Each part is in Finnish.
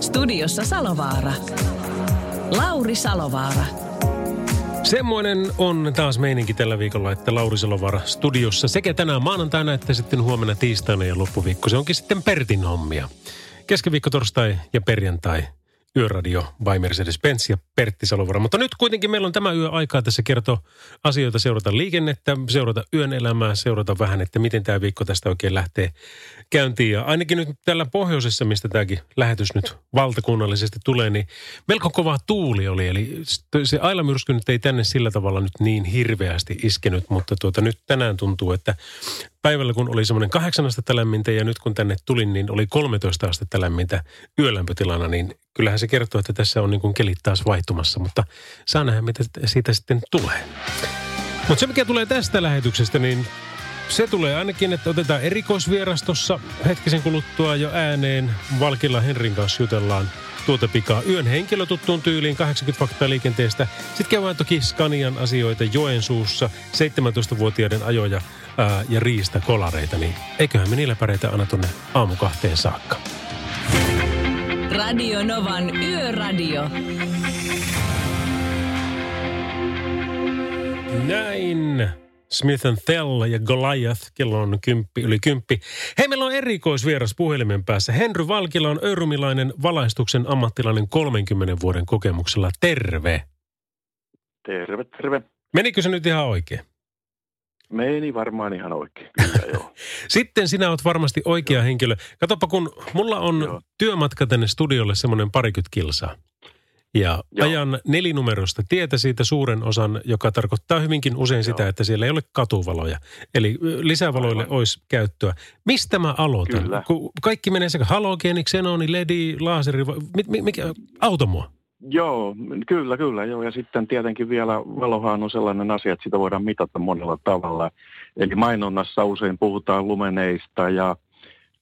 Studiossa Salovaara. Lauri Salovaara. Semmoinen on taas meininki tällä viikolla, että Lauri Salovaara studiossa sekä tänään maanantaina että sitten huomenna tiistaina ja loppuviikko. Se onkin sitten Pertin hommia. Keskiviikko, torstai ja perjantai Yöradio by Mercedes-Benz ja Pertti Salovara. Mutta nyt kuitenkin meillä on tämä yö aikaa tässä kertoa asioita, seurata liikennettä, seurata yön elämää, seurata vähän, että miten tämä viikko tästä oikein lähtee käyntiin. Ja ainakin nyt tällä pohjoisessa, mistä tämäkin lähetys nyt valtakunnallisesti tulee, niin melko kova tuuli oli. Eli se ailamyrsky nyt ei tänne sillä tavalla nyt niin hirveästi iskenyt, mutta tuota, nyt tänään tuntuu, että päivällä kun oli semmoinen 8 astetta lämmintä ja nyt kun tänne tulin, niin oli 13 astetta lämmintä yölämpötilana, niin kyllähän se kertoo, että tässä on niin kuin kelit taas vaihtumassa, mutta saa nähdä, mitä siitä sitten tulee. Mutta se, mikä tulee tästä lähetyksestä, niin se tulee ainakin, että otetaan erikoisvierastossa hetkisen kuluttua jo ääneen. Valkilla Henrin kanssa jutellaan tuota pikaa yön henkilötuttuun tyyliin 80 faktaa liikenteestä. Sitten käydään toki Scanian asioita Joensuussa, 17-vuotiaiden ajoja ää, ja riistä kolareita, niin eiköhän me niillä pärjätä aina tuonne aamukahteen saakka. Radio Novan Yöradio. Näin. Smith and Thell ja Goliath. Kello on kymppi, yli kymppi. Hei, meillä on erikoisvieras puhelimen päässä. Henry Valkila on örumilainen valaistuksen ammattilainen 30 vuoden kokemuksella. Terve. Terve, terve. Menikö se nyt ihan oikein? Meni varmaan ihan oikein, kyllä joo. Sitten sinä olet varmasti oikea joo. henkilö. Katoppa, kun mulla on joo. työmatka tänne studiolle semmoinen parikymmentä kilsaa. Ja Joo. ajan nelinumerosta tietä siitä suuren osan, joka tarkoittaa hyvinkin usein Joo. sitä, että siellä ei ole katuvaloja. Eli lisävaloille Aivan. olisi käyttöä. Mistä mä aloitan? Kyllä. Kun kaikki menee sekä halogeeni, xenoni, ledi, laaseri, mikä, auto mua? Joo, kyllä, kyllä. Joo. Ja sitten tietenkin vielä valohan on sellainen asia, että sitä voidaan mitata monella tavalla. Eli mainonnassa usein puhutaan lumeneista ja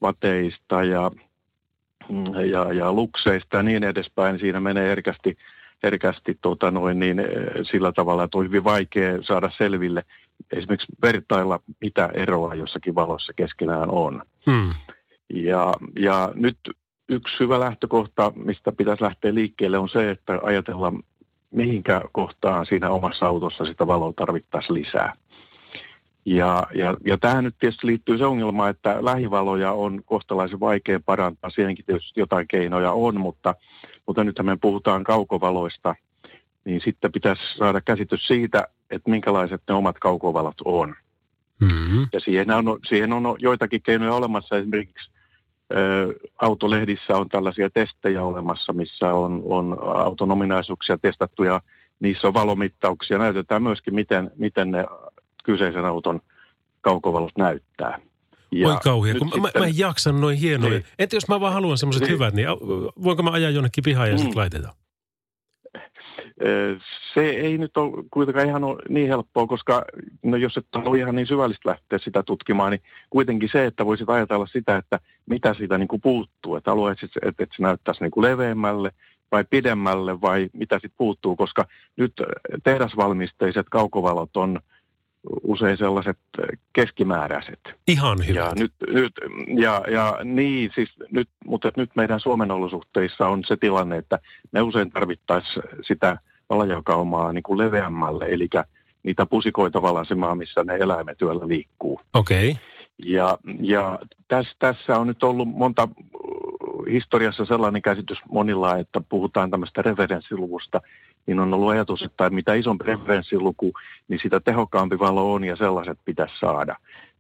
vateista ja ja, ja lukseista ja niin edespäin. Siinä menee herkästi, herkästi tota noin, niin, eh, sillä tavalla, että on hyvin vaikea saada selville esimerkiksi vertailla, mitä eroa jossakin valossa keskenään on. Hmm. Ja, ja nyt yksi hyvä lähtökohta, mistä pitäisi lähteä liikkeelle, on se, että ajatellaan, mihinkä kohtaan siinä omassa autossa sitä valoa tarvittaisiin lisää. Ja, ja, ja tähän nyt tietysti liittyy se ongelma, että lähivaloja on kohtalaisen vaikea parantaa. Siihenkin tietysti jotain keinoja on, mutta, mutta nyt me puhutaan kaukovaloista, niin sitten pitäisi saada käsitys siitä, että minkälaiset ne omat kaukovalot on. Mm-hmm. Ja siihen on, siihen on joitakin keinoja olemassa. Esimerkiksi ö, autolehdissä on tällaisia testejä olemassa, missä on, on auton ominaisuuksia testattu ja niissä on valomittauksia. Näytetään myöskin, miten, miten ne kyseisen auton kaukovalot näyttää. Ja Oi kauhea, kun sitten, mä, mä en jaksa noin hienoja. Niin, Entä jos mä vaan haluan semmoiset niin, hyvät, niin voinko mä ajaa jonnekin pihaan ja mm. sitten laitetaan? Se ei nyt ole kuitenkaan ihan ole niin helppoa, koska no jos et ole ihan niin syvällistä lähteä sitä tutkimaan, niin kuitenkin se, että voisit ajatella sitä, että mitä siitä niin kuin puuttuu. Että haluaisit, että, että se näyttäisi niin kuin leveämmälle vai pidemmälle vai mitä sitten puuttuu, koska nyt tehdasvalmisteiset kaukovalot on – usein sellaiset keskimääräiset. Ihan hyvä. Ja, nyt, nyt, ja, ja niin, siis nyt, mutta nyt meidän Suomen olosuhteissa on se tilanne, että me usein tarvittaisiin sitä valajakaumaa niin kuin leveämmälle, eli niitä pusikoita valasemaan, missä ne eläimet yöllä liikkuu. Okei. Okay. Ja, ja tässä, tässä on nyt ollut monta historiassa sellainen käsitys monilla, että puhutaan tämmöistä referenssiluvusta, niin on ollut ajatus, että mitä isompi referenssiluku, niin sitä tehokkaampi valo on ja sellaiset pitäisi saada.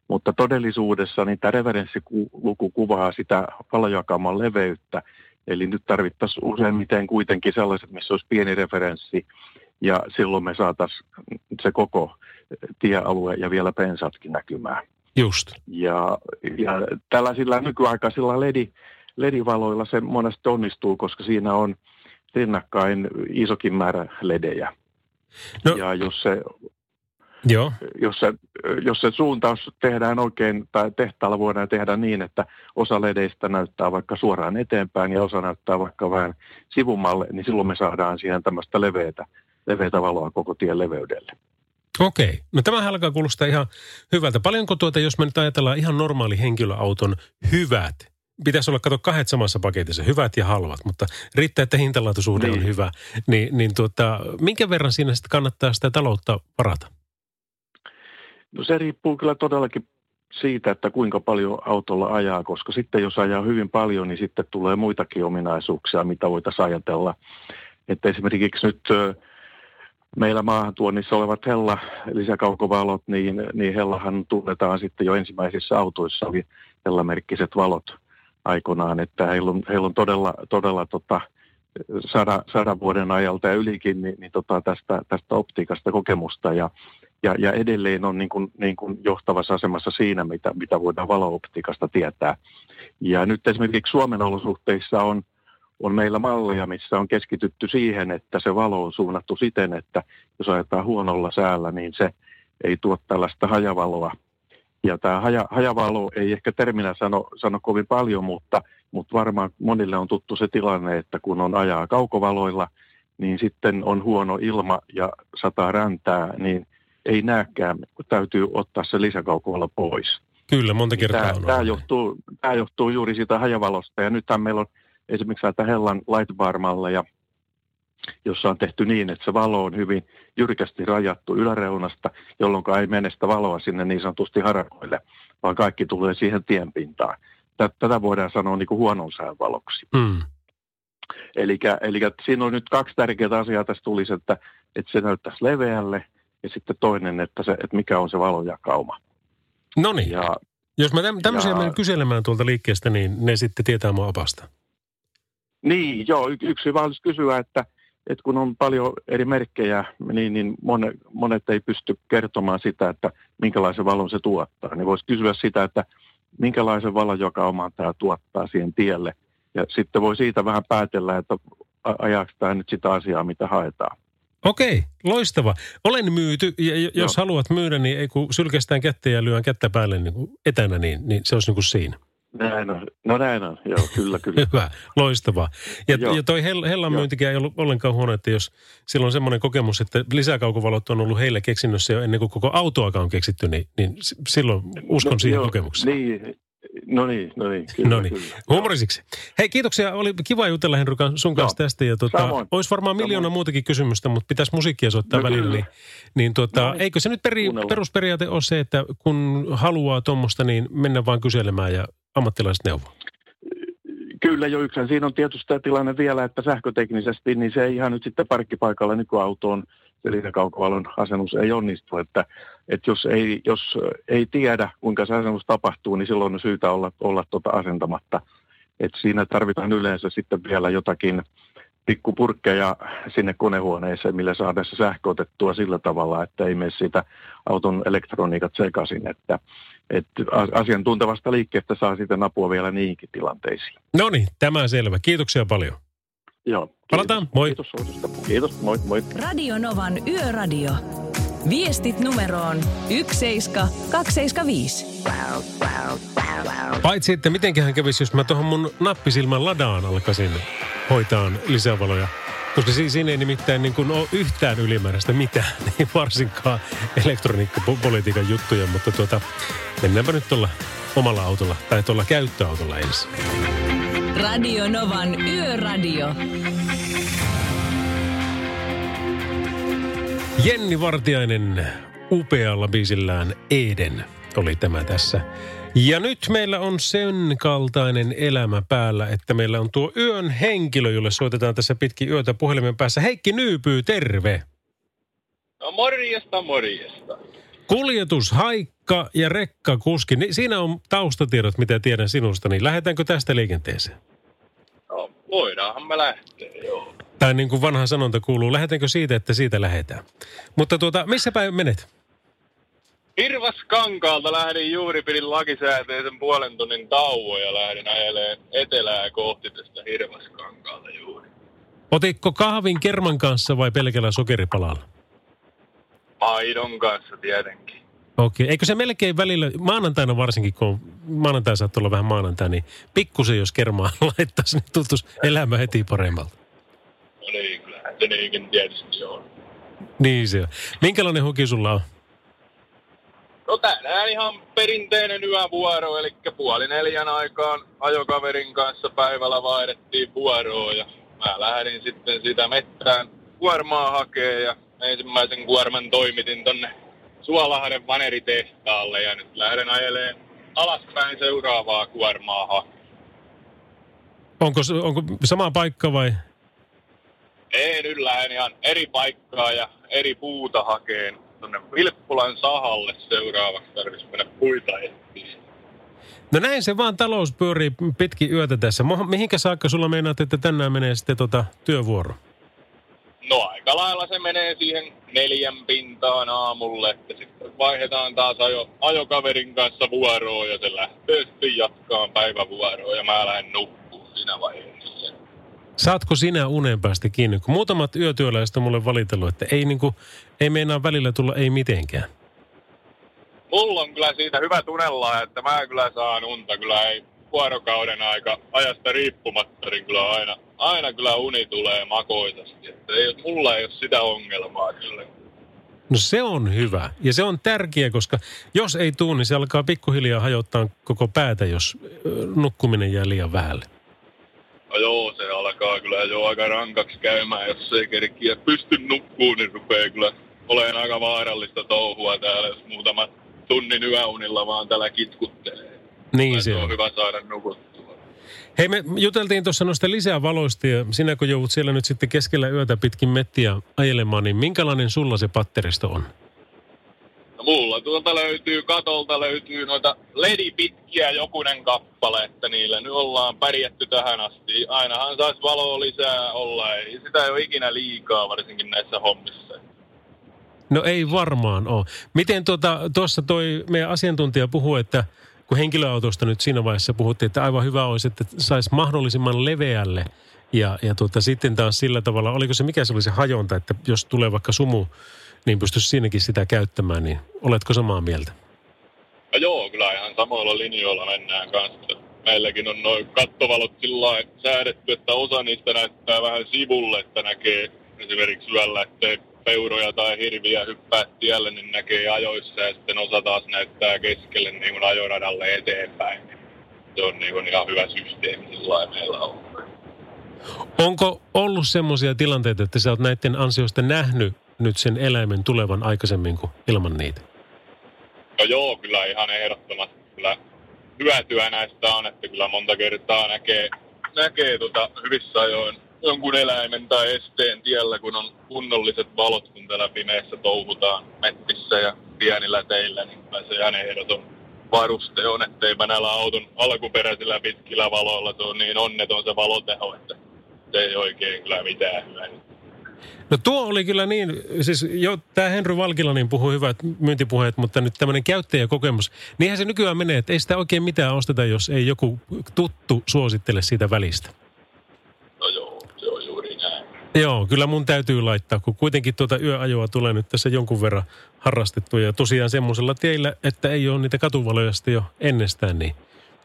Mutta todellisuudessa niin tämä referenssiluku kuvaa sitä valojakaman leveyttä, eli nyt tarvittaisiin useimmiten kuitenkin sellaiset, missä olisi pieni referenssi, ja silloin me saataisiin se koko tiealue ja vielä pensatkin näkymään. Just. Ja, ja tällaisilla nykyaikaisilla LED, LED-valoilla se monesti onnistuu, koska siinä on rinnakkain isokin määrä ledejä. No. Ja jos se, Joo. jos, se, jos se suuntaus tehdään oikein, tai tehtaalla voidaan tehdä niin, että osa ledeistä näyttää vaikka suoraan eteenpäin ja osa näyttää vaikka vähän sivumalle, niin silloin me saadaan siihen tämmöistä leveätä, leveätä valoa koko tien leveydelle. Okei. No tämä alkaa kuulostaa ihan hyvältä. Paljonko tuota, jos me nyt ajatellaan ihan normaali henkilöauton hyvät, pitäisi olla, kato, kahdet samassa paketissa, hyvät ja halvat, mutta riittää, että hintalaatusuhde niin. on hyvä. Niin, niin tuota, minkä verran siinä sitten kannattaa sitä taloutta varata? No se riippuu kyllä todellakin siitä, että kuinka paljon autolla ajaa, koska sitten jos ajaa hyvin paljon, niin sitten tulee muitakin ominaisuuksia, mitä voitaisiin ajatella. Että esimerkiksi nyt meillä maahantuonnissa olevat Hella lisäkaukovalot, niin, niin Hellahan tunnetaan sitten jo ensimmäisissä autoissa oli Hella-merkkiset valot aikoinaan, että heillä on, heillä on todella, todella tota, sadan, sadan vuoden ajalta ja ylikin niin, niin tota, tästä, tästä optiikasta kokemusta ja ja, ja edelleen on niin kuin, niin kuin johtavassa asemassa siinä, mitä, mitä voidaan valooptiikasta tietää. Ja nyt esimerkiksi Suomen olosuhteissa on, on meillä malleja, missä on keskitytty siihen, että se valo on suunnattu siten, että jos ajetaan huonolla säällä, niin se ei tuo tällaista hajavaloa. Ja tämä haja, hajavalo ei ehkä terminä sano, sano kovin paljon, mutta, mutta varmaan monille on tuttu se tilanne, että kun on ajaa kaukovaloilla, niin sitten on huono ilma ja sataa räntää, niin ei näkään, täytyy ottaa se lisäkaukovalo pois. Kyllä, monta kertaa Tämä, on tämä, johtuu, tämä johtuu juuri siitä hajavalosta ja nythän meillä on esimerkiksi näitä Hellan lightbar-malleja, jossa on tehty niin, että se valo on hyvin jyrkästi rajattu yläreunasta, jolloin ei mene sitä valoa sinne niin sanotusti harakoille, vaan kaikki tulee siihen tienpintaan. Tä- Tätä voidaan sanoa niin kuin huonon sään valoksi. Mm. Eli, siinä on nyt kaksi tärkeää asiaa tässä tulisi, että, että se näyttäisi leveälle ja sitten toinen, että, se, että mikä on se valojakauma. No niin, jos mä täm- tämmöisiä ja- menen kyselemään tuolta liikkeestä, niin ne sitten tietää mua opasta. Niin, joo, y- yksi hyvä olisi kysyä, että, että kun on paljon eri merkkejä, niin, niin monet, monet ei pysty kertomaan sitä, että minkälaisen valon se tuottaa. Niin voisi kysyä sitä, että minkälaisen valon joka omaan tämä tuottaa siihen tielle. Ja sitten voi siitä vähän päätellä, että ajaako tämä nyt sitä asiaa, mitä haetaan. Okei, loistava. Olen myyty, ja jos Joo. haluat myydä, niin ei kun sylkästään kättä ja lyön kättä päälle niin etänä, niin, niin se olisi niin kuin siinä. Näin on. No näin on, joo, kyllä, kyllä. Hyvä, loistavaa. Ja, Joo. ja toi hell, hellan Joo. myyntikään ei ollut ollenkaan huono, että jos sillä on semmoinen kokemus, että lisäkaukovalot on ollut heillä keksinnössä jo ennen kuin koko autoakaan on keksitty, niin, niin silloin uskon No, siihen joo, kokemukseen. Niin, no niin, no niin, kyllä, No niin, kyllä. humorisiksi. Hei, kiitoksia. Oli kiva jutella Henrukan sun kanssa Joo. tästä. Ja tuota, Samoin. olisi varmaan miljoona Samoin. muutakin kysymystä, mutta pitäisi musiikkia soittaa No välillä. Niin, niin tuota, No niin. eikö se nyt peri, perusperiaate ole se, että kun haluaa tuommoista, niin mennä vaan kyselemään ja ammattilaiset neuvoo? Kyllä jo yksin. Siinä on tietysti tämä tilanne vielä, että sähköteknisesti niin se ei ihan nyt sitten parkkipaikalla nykyautoon se lisäkaukovalon asennus ei onnistu. Että, että jos, ei, jos ei tiedä, kuinka se asennus tapahtuu, niin silloin on syytä olla, olla tuota asentamatta. että siinä tarvitaan yleensä sitten vielä jotakin pikkupurkkeja sinne konehuoneeseen, millä saadaan se sähkö otettua sillä tavalla, että ei mene siitä auton elektroniikat sekaisin. Että, että asiantuntevasta liikkeestä saa sitten apua vielä niihinkin tilanteisiin. No niin, tämä selvä. Kiitoksia paljon. Joo. kiitos. Palataan. Moi. Kiitos soitosta. Kiitos. Moi, moi. Radio Novan Yöradio. Viestit numeroon 17275. Paitsi, että mitenköhän kävisi, jos mä tuohon mun nappisilmän ladaan alkaisin hoitaan lisävaloja. Koska si- siinä ei nimittäin niin kuin ole yhtään ylimääräistä mitään, niin varsinkaan elektroniikkapolitiikan juttuja, mutta tuota, mennäänpä nyt tuolla omalla autolla tai tuolla käyttöautolla ensin. Radio Novan Yöradio. Jenni Vartiainen upealla biisillään Eden oli tämä tässä. Ja nyt meillä on sen kaltainen elämä päällä, että meillä on tuo yön henkilö, jolle soitetaan tässä pitkin yötä puhelimen päässä. Heikki Nyypyy, terve! No morjesta, morjesta. Kuljetus, haikka ja rekkakuski. Ni- Siinä on taustatiedot, mitä tiedän sinusta. Niin lähdetäänkö tästä liikenteeseen? No, voidaanhan me lähteä, joo. Tai niin kuin vanha sanonta kuuluu, lähdetäänkö siitä, että siitä lähdetään? Mutta tuota, missä päin menet? Hirvaskankaalta lähdin juuri, pidin lakisääteisen puolen tunnin tauon ja lähdin ajeleen etelää kohti tästä Hirvaskankaalta juuri. Otitko kahvin kerman kanssa vai pelkällä sokeripalalla? Maidon kanssa tietenkin. Okei, eikö se melkein välillä, maanantaina varsinkin, kun maanantai saattaa olla vähän maanantai, niin pikkusen jos kermaa laittaisi, niin tuntuisi elämä heti paremmalta. No niin, kyllä se niinkin tietysti on. Niin se on. Minkälainen hoki sulla on? No tänään ihan perinteinen yövuoro, eli puoli neljän aikaan ajokaverin kanssa päivällä vaihdettiin vuoroa ja mä lähdin sitten sitä mettään kuormaa hakee ja ensimmäisen kuorman toimitin tonne Suolahden vaneritehtaalle ja nyt lähden ajeleen alaspäin seuraavaa kuormaa. Onko, onko sama paikka vai? Ei, nyt lähden ihan eri paikkaa ja eri puuta hakeen tonne Vilppulan sahalle seuraavaksi tarvitsisi mennä puita etsiä. No näin se vaan talous pyörii pitkin yötä tässä. Mihinkä saakka sulla meinaat, että tänään menee sitten tota työvuoro? No aika lailla se menee siihen neljän pintaan aamulle, että sitten vaihdetaan taas ajo, ajokaverin kanssa vuoroon ja se lähtee sitten jatkaan päivävuoroa ja mä lähden nukkuun siinä vaiheessa. Saatko sinä unen päästä kiinni? Kun muutamat yötyöläiset on mulle valitellut, että ei, niinku, ei meinaa välillä tulla ei mitenkään. Mulla on kyllä siitä hyvä tunnella, että mä kyllä saan unta kyllä ei vuorokauden aika ajasta riippumatta, niin kyllä aina, aina kyllä uni tulee makoisasti. Että ei, mulla ei ole sitä ongelmaa kyllä. No se on hyvä. Ja se on tärkeä, koska jos ei tuu, niin se alkaa pikkuhiljaa hajottaa koko päätä, jos nukkuminen jää liian vähälle. No joo, se alkaa kyllä jo aika rankaksi käymään, jos ei kerkiä pysty nukkuun, niin rupeaa kyllä olemaan aika vaarallista touhua täällä, jos muutama tunnin yöunilla vaan täällä kitkuttelee. Niin se on on. hyvä saada nukuttua. Hei, me juteltiin tuossa noista lisää valoista ja sinä kun joudut siellä nyt sitten keskellä yötä pitkin mettiä ajelemaan, niin minkälainen sulla se patteristo on? No mulla tuolta löytyy, katolta löytyy noita ledipitkiä jokunen kappale, että niillä nyt ollaan pärjätty tähän asti. Ainahan saisi valoa lisää olla, ei sitä ei ole ikinä liikaa, varsinkin näissä hommissa. No ei varmaan ole. Miten tuota, tuossa toi meidän asiantuntija puhuu, että kun henkilöautosta nyt siinä vaiheessa puhuttiin, että aivan hyvä olisi, että saisi mahdollisimman leveälle ja, ja tuota, sitten taas sillä tavalla, oliko se mikä se oli se hajonta, että jos tulee vaikka sumu, niin pystyisi siinäkin sitä käyttämään, niin oletko samaa mieltä? No joo, kyllä ihan samoilla linjoilla mennään kanssa. Meilläkin on noin kattovalot sillä säädetty, että osa niistä näyttää vähän sivulle, että näkee esimerkiksi yöllä, ettei peuroja tai hirviä hyppää tielle, niin näkee ajoissa ja sitten osa taas näyttää keskelle niin kuin ajoradalle eteenpäin. Se on niin kuin ihan hyvä systeemi sillä meillä on. Onko ollut semmoisia tilanteita, että sä oot näiden ansiosta nähnyt nyt sen eläimen tulevan aikaisemmin kuin ilman niitä? No joo, kyllä ihan ehdottomasti kyllä hyötyä näistä on, että kyllä monta kertaa näkee, näkee tota hyvissä ajoin jonkun eläimen tai esteen tiellä, kun on kunnolliset valot, kun täällä pimeässä touhutaan mettissä ja pienillä teillä, niin se ihan ehdoton varuste on, ettei näillä auton alkuperäisillä pitkillä valoilla se on niin onneton se valoteho, että se ei oikein kyllä mitään hyödytä. No tuo oli kyllä niin, siis jo tämä Henry Valkilanin puhui hyvät myyntipuheet, mutta nyt tämmöinen käyttäjäkokemus. Niinhän se nykyään menee, että ei sitä oikein mitään osteta, jos ei joku tuttu suosittele siitä välistä. No joo, se on juuri näin. Joo, kyllä mun täytyy laittaa, kun kuitenkin tuota yöajoa tulee nyt tässä jonkun verran harrastettua. Ja tosiaan semmoisella teillä, että ei ole niitä katuvaloja sitten jo ennestään, niin,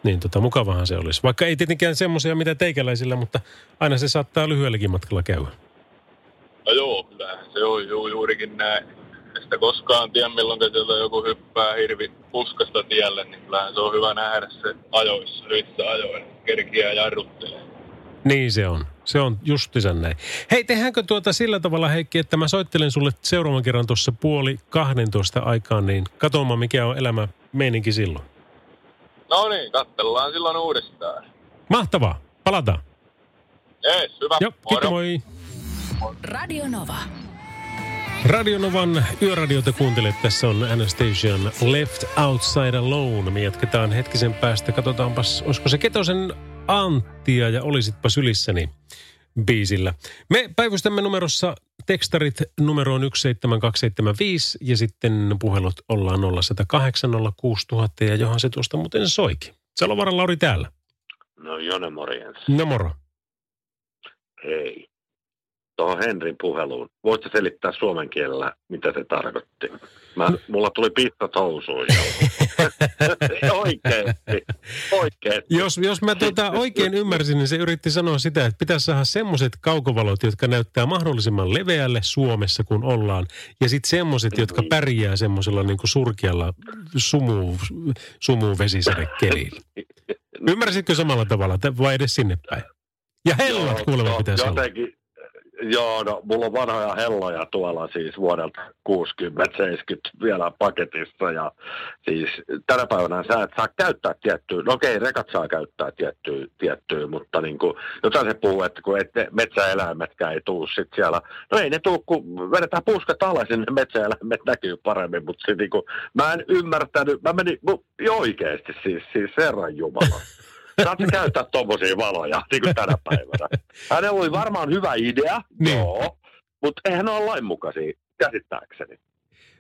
niin tota, mukavahan se olisi. Vaikka ei tietenkään semmoisia mitä teikäläisillä, mutta aina se saattaa lyhyelläkin matkalla käydä. No joo, kyllähän se on ju, juurikin näin. Sitä koskaan tiedä, milloin sieltä joku hyppää hirvi puskasta tielle, niin kyllähän se on hyvä nähdä se ajoissa, hyvissä ajoin, kerkiä jarruttelee. Niin se on. Se on justisan näin. Hei, tehdäänkö tuota sillä tavalla, Heikki, että mä soittelen sulle seuraavan kerran tuossa puoli 12 aikaan, niin katsomaan mikä on elämä meininki silloin. No niin, katsellaan silloin uudestaan. Mahtavaa. Palataan. Jees, hyvä. Joo, kiitos moi. Radio Nova. Radionovan yöradiota kuuntelet. Tässä on Anastasian Left Outside Alone. Me jatketaan hetkisen päästä. Katsotaanpas, olisiko se Ketosen Anttia ja olisitpa sylissäni biisillä. Me päivystämme numerossa tekstarit numeroon 17275 ja sitten puhelut ollaan 0108 06000 ja johan se tuosta muuten soikin. Salovaran Lauri täällä. No Jone morjens. No moro. Hei. Tuohon Henrin puheluun. Voitko selittää suomen kielellä, mitä se tarkoitti? Mä, mulla tuli pizzat housuun. oikeesti, oikeesti. Jos, jos mä tuota oikein ymmärsin, niin se yritti sanoa sitä, että pitäisi saada semmoiset kaukovalot, jotka näyttää mahdollisimman leveälle Suomessa, kun ollaan. Ja sitten semmoiset, jotka Niin. pärjää semmoisella niin surkealla sumu, sumuvesisadekelillä. Ymmärsitkö samalla tavalla vai edes sinne päin? Ja hellat kuulemma pitäisi olla. Joo, no mulla on vanhoja helloja tuolla siis vuodelta 60-70 vielä paketissa ja siis tänä päivänä sä et saa käyttää tiettyä, no okei, rekat saa käyttää tiettyä, tiettyä mutta niin kuin, jotain se puhuu, että kun et, metsäeläimetkään ei tuu sit siellä, no ei ne tuu, kun vedetään puskat alas, niin metsäeläimet näkyy paremmin, mutta sit niin kuin, mä en ymmärtänyt, mä menin, mu- oikeesti siis, siis Herran Jumala. Saat sä käyttää tommosia valoja niin kuin tänä päivänä. Hänellä oli varmaan hyvä idea, Niin. joo, mutta eihän ne ole lainmukaisia, käsittääkseni.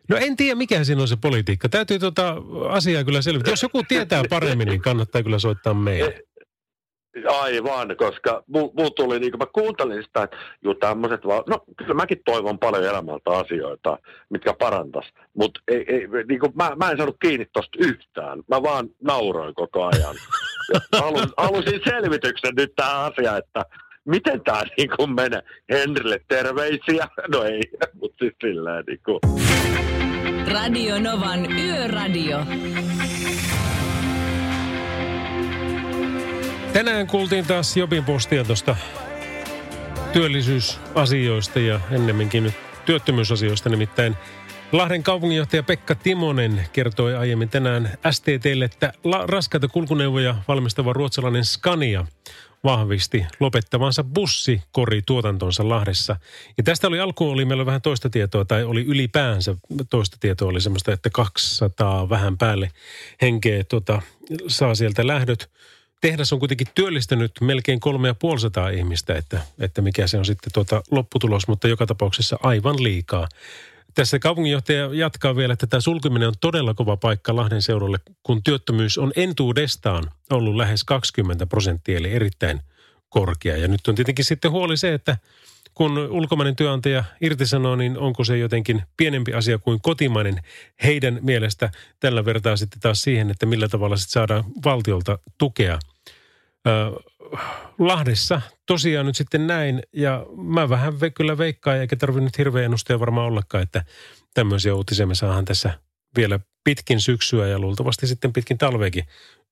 No en tiedä, mikä siinä on se politiikka. Täytyy tuota asiaa kyllä selvittää. Jos joku tietää paremmin, niin kannattaa kyllä soittaa meille. Aivan, koska mul, mul tuli, niin kuin mä kuuntelin sitä, että juu tämmöiset vaan, no kyllä mäkin toivon paljon elämältä asioita, mitkä parantas, mutta ei, ei, niin kuin mä, mä en saanut kiinni tosta yhtään, mä vaan nauroin koko ajan. Halus, halusin selvityksen nyt tähän asiaan, että miten tämä niin kuin menee. Henrille terveisiä, no ei, mutta siis silleen niin kuin. Radio Novan Yöradio. Tänään kuultiin taas Jobin postia tuosta työllisyysasioista ja ennemminkin nyt työttömyysasioista. Nimittäin Lahden kaupunginjohtaja Pekka Timonen kertoi aiemmin tänään STTlle, että la- raskaita kulkuneuvoja valmistava ruotsalainen Scania vahvisti lopettavansa bussikori-tuotantonsa Lahdessa. Ja tästä oli alkuun oli meillä vähän toista tietoa, tai oli ylipäänsä toista tietoa, oli semmoista, että 200 vähän päälle henkeä tota, saa sieltä lähdöt. Tehdas on kuitenkin työllistänyt melkein 350 ihmistä, että, että mikä se on sitten tuota lopputulos, mutta joka tapauksessa aivan liikaa. Tässä kaupunginjohtaja jatkaa vielä, että tämä sulkeminen on todella kova paikka Lahden seudulle, kun työttömyys on entuudestaan ollut lähes 20 prosenttia, eli erittäin korkea. Ja nyt on tietenkin sitten huoli se, että kun ulkomainen työnantaja irtisanoo, niin onko se jotenkin pienempi asia kuin kotimainen heidän mielestä. Tällä vertaa sitten taas siihen, että millä tavalla sitten saadaan valtiolta tukea. Lahdessa tosiaan nyt sitten näin, ja mä vähän kyllä veikkaan, eikä tarvitse nyt hirveän ennustaja varmaan ollakaan, että tämmöisiä uutisia me saadaan tässä vielä pitkin syksyä ja luultavasti sitten pitkin talveekin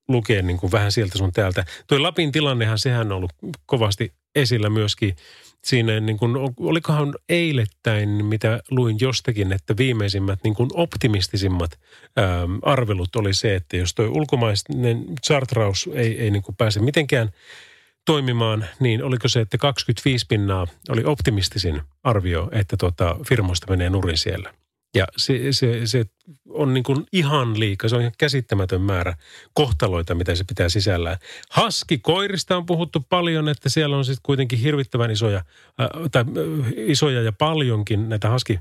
lukea niin kuin vähän sieltä sun täältä. Toi Lapin tilannehan, sehän on ollut kovasti esillä myöskin siinä, niin kuin, olikohan eilettäin, mitä luin jostakin, että viimeisimmät niin kuin optimistisimmat ähm, arvelut oli se, että jos toi ulkomainen chartraus ei, ei niin kuin pääse mitenkään toimimaan, niin oliko se, että 25 pinnaa oli optimistisin arvio, että tuota, firmoista menee nurin siellä. Ja se, se, se on niin kuin ihan liika, se on ihan käsittämätön määrä kohtaloita, mitä se pitää sisällään. Haski-koirista on puhuttu paljon, että siellä on sitten kuitenkin hirvittävän isoja, äh, tai äh, isoja ja paljonkin näitä haski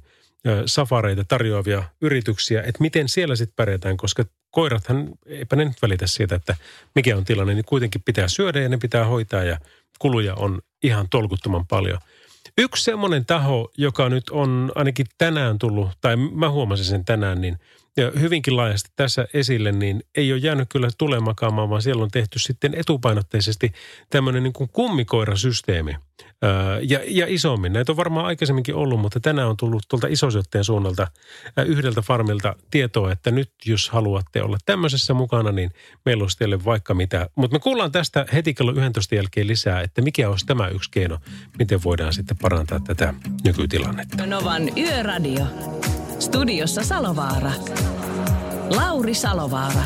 safareita tarjoavia yrityksiä, että miten siellä sitten pärjätään, koska koirathan, eipä ne nyt välitä siitä, että mikä on tilanne, niin kuitenkin pitää syödä ja ne pitää hoitaa ja kuluja on ihan tolkuttoman paljon. Yksi semmoinen taho, joka nyt on ainakin tänään tullut, tai mä huomasin sen tänään, niin ja hyvinkin laajasti tässä esille, niin ei ole jäänyt kyllä tulemakaamaan, vaan siellä on tehty sitten etupainotteisesti tämmöinen niin kuin kummikoirasysteemi. Öö, ja, ja isommin. Näitä on varmaan aikaisemminkin ollut, mutta tänään on tullut tuolta isosyötteen suunnalta ää, yhdeltä farmilta tietoa, että nyt jos haluatte olla tämmöisessä mukana, niin meillä olisi teille vaikka mitä. Mutta me kuullaan tästä heti kello 11 jälkeen lisää, että mikä olisi tämä yksi keino, miten voidaan sitten parantaa tätä nykytilannetta. Novan Yöradio. Studiossa Salovaara. Lauri Salovaara.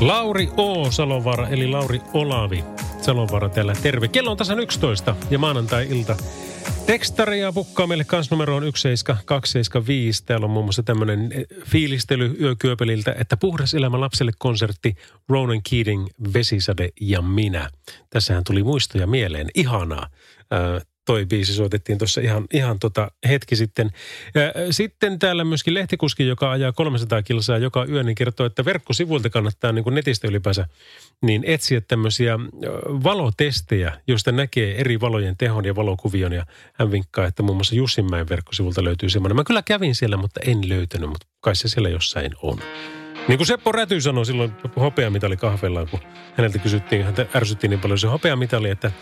Lauri O. Salovaara, eli Lauri Olavi Salovaara täällä. Terve. Kello on tasan 11 ja maanantai-ilta. Tekstaria pukkaa meille kans numeroon 17275. Täällä on muun muassa tämmöinen fiilistely yökyöpeliltä, että puhdas elämä lapselle konsertti Ronan Keating, Vesisade ja minä. Tässähän tuli muistoja mieleen. Ihanaa. Toi biisi soitettiin tuossa ihan, ihan tota hetki sitten. Sitten täällä myöskin lehtikuski, joka ajaa 300 kilsaa joka yö, niin kertoo, että verkkosivuilta kannattaa niin kuin netistä ylipäänsä niin etsiä tämmöisiä valotestejä, joista näkee eri valojen tehon ja valokuvion. Ja hän vinkkaa, että muun muassa Jussinmäen verkkosivulta löytyy semmoinen. Mä kyllä kävin siellä, mutta en löytänyt, mutta kai se siellä jossain on. Niin kuin Seppo Räty sanoi silloin hopeamitali kahvellaan, kun häneltä kysyttiin, hän ärsyttiin niin paljon se hopeamitali, että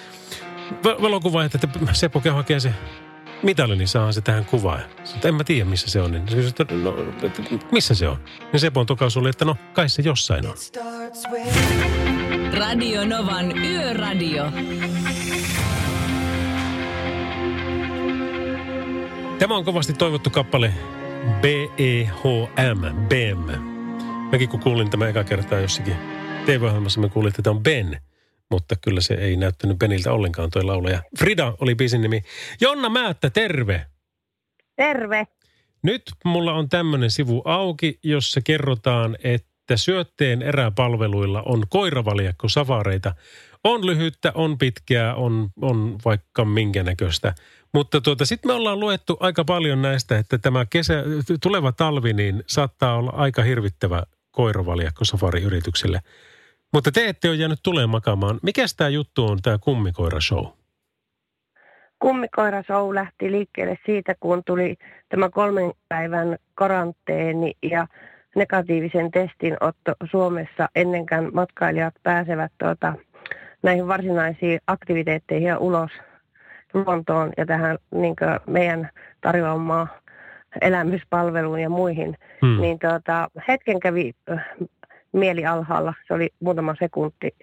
valokuva, että Seppo käy hakee se mitali, niin saa se tähän kuvaan. Sitten en mä tiedä, missä se on. Niin että no, että missä se on? Niin Seppo on tokaus oli, että no, kai se jossain on. Radio Novan Yöradio. Tämä on kovasti toivottu kappale B-E-H-M, BEM. Mäkin kun kuulin tämä eka kertaa jossakin TV-ohjelmassa, mä kuulin, että tämä on Ben. Mutta kyllä se ei näyttänyt Beniltä ollenkaan toi laulaja. Frida oli biisin nimi. Jonna Määttä, terve! Terve! Nyt mulla on tämmöinen sivu auki, jossa kerrotaan, että syötteen eräpalveluilla on koiravaljakko savareita. On lyhyttä, on pitkää, on, on vaikka minkä näköistä. Mutta tuota, sitten me ollaan luettu aika paljon näistä, että tämä kesä, tuleva talvi niin saattaa olla aika hirvittävä koiravaljakko safariyrityksille. Mutta te ette ole jäänyt tuleen makaamaan. Mikä tämä juttu on, tämä kummikoira-show? Kummikoira-show lähti liikkeelle siitä, kun tuli tämä kolmen päivän karanteeni ja negatiivisen testin otto Suomessa ennenkään matkailijat pääsevät tuota, näihin varsinaisiin aktiviteetteihin ja ulos luontoon ja tähän niin meidän tarjoamaan elämyspalveluun ja muihin, hmm. niin tuota, hetken kävi mieli alhaalla, se oli muutama sekunti.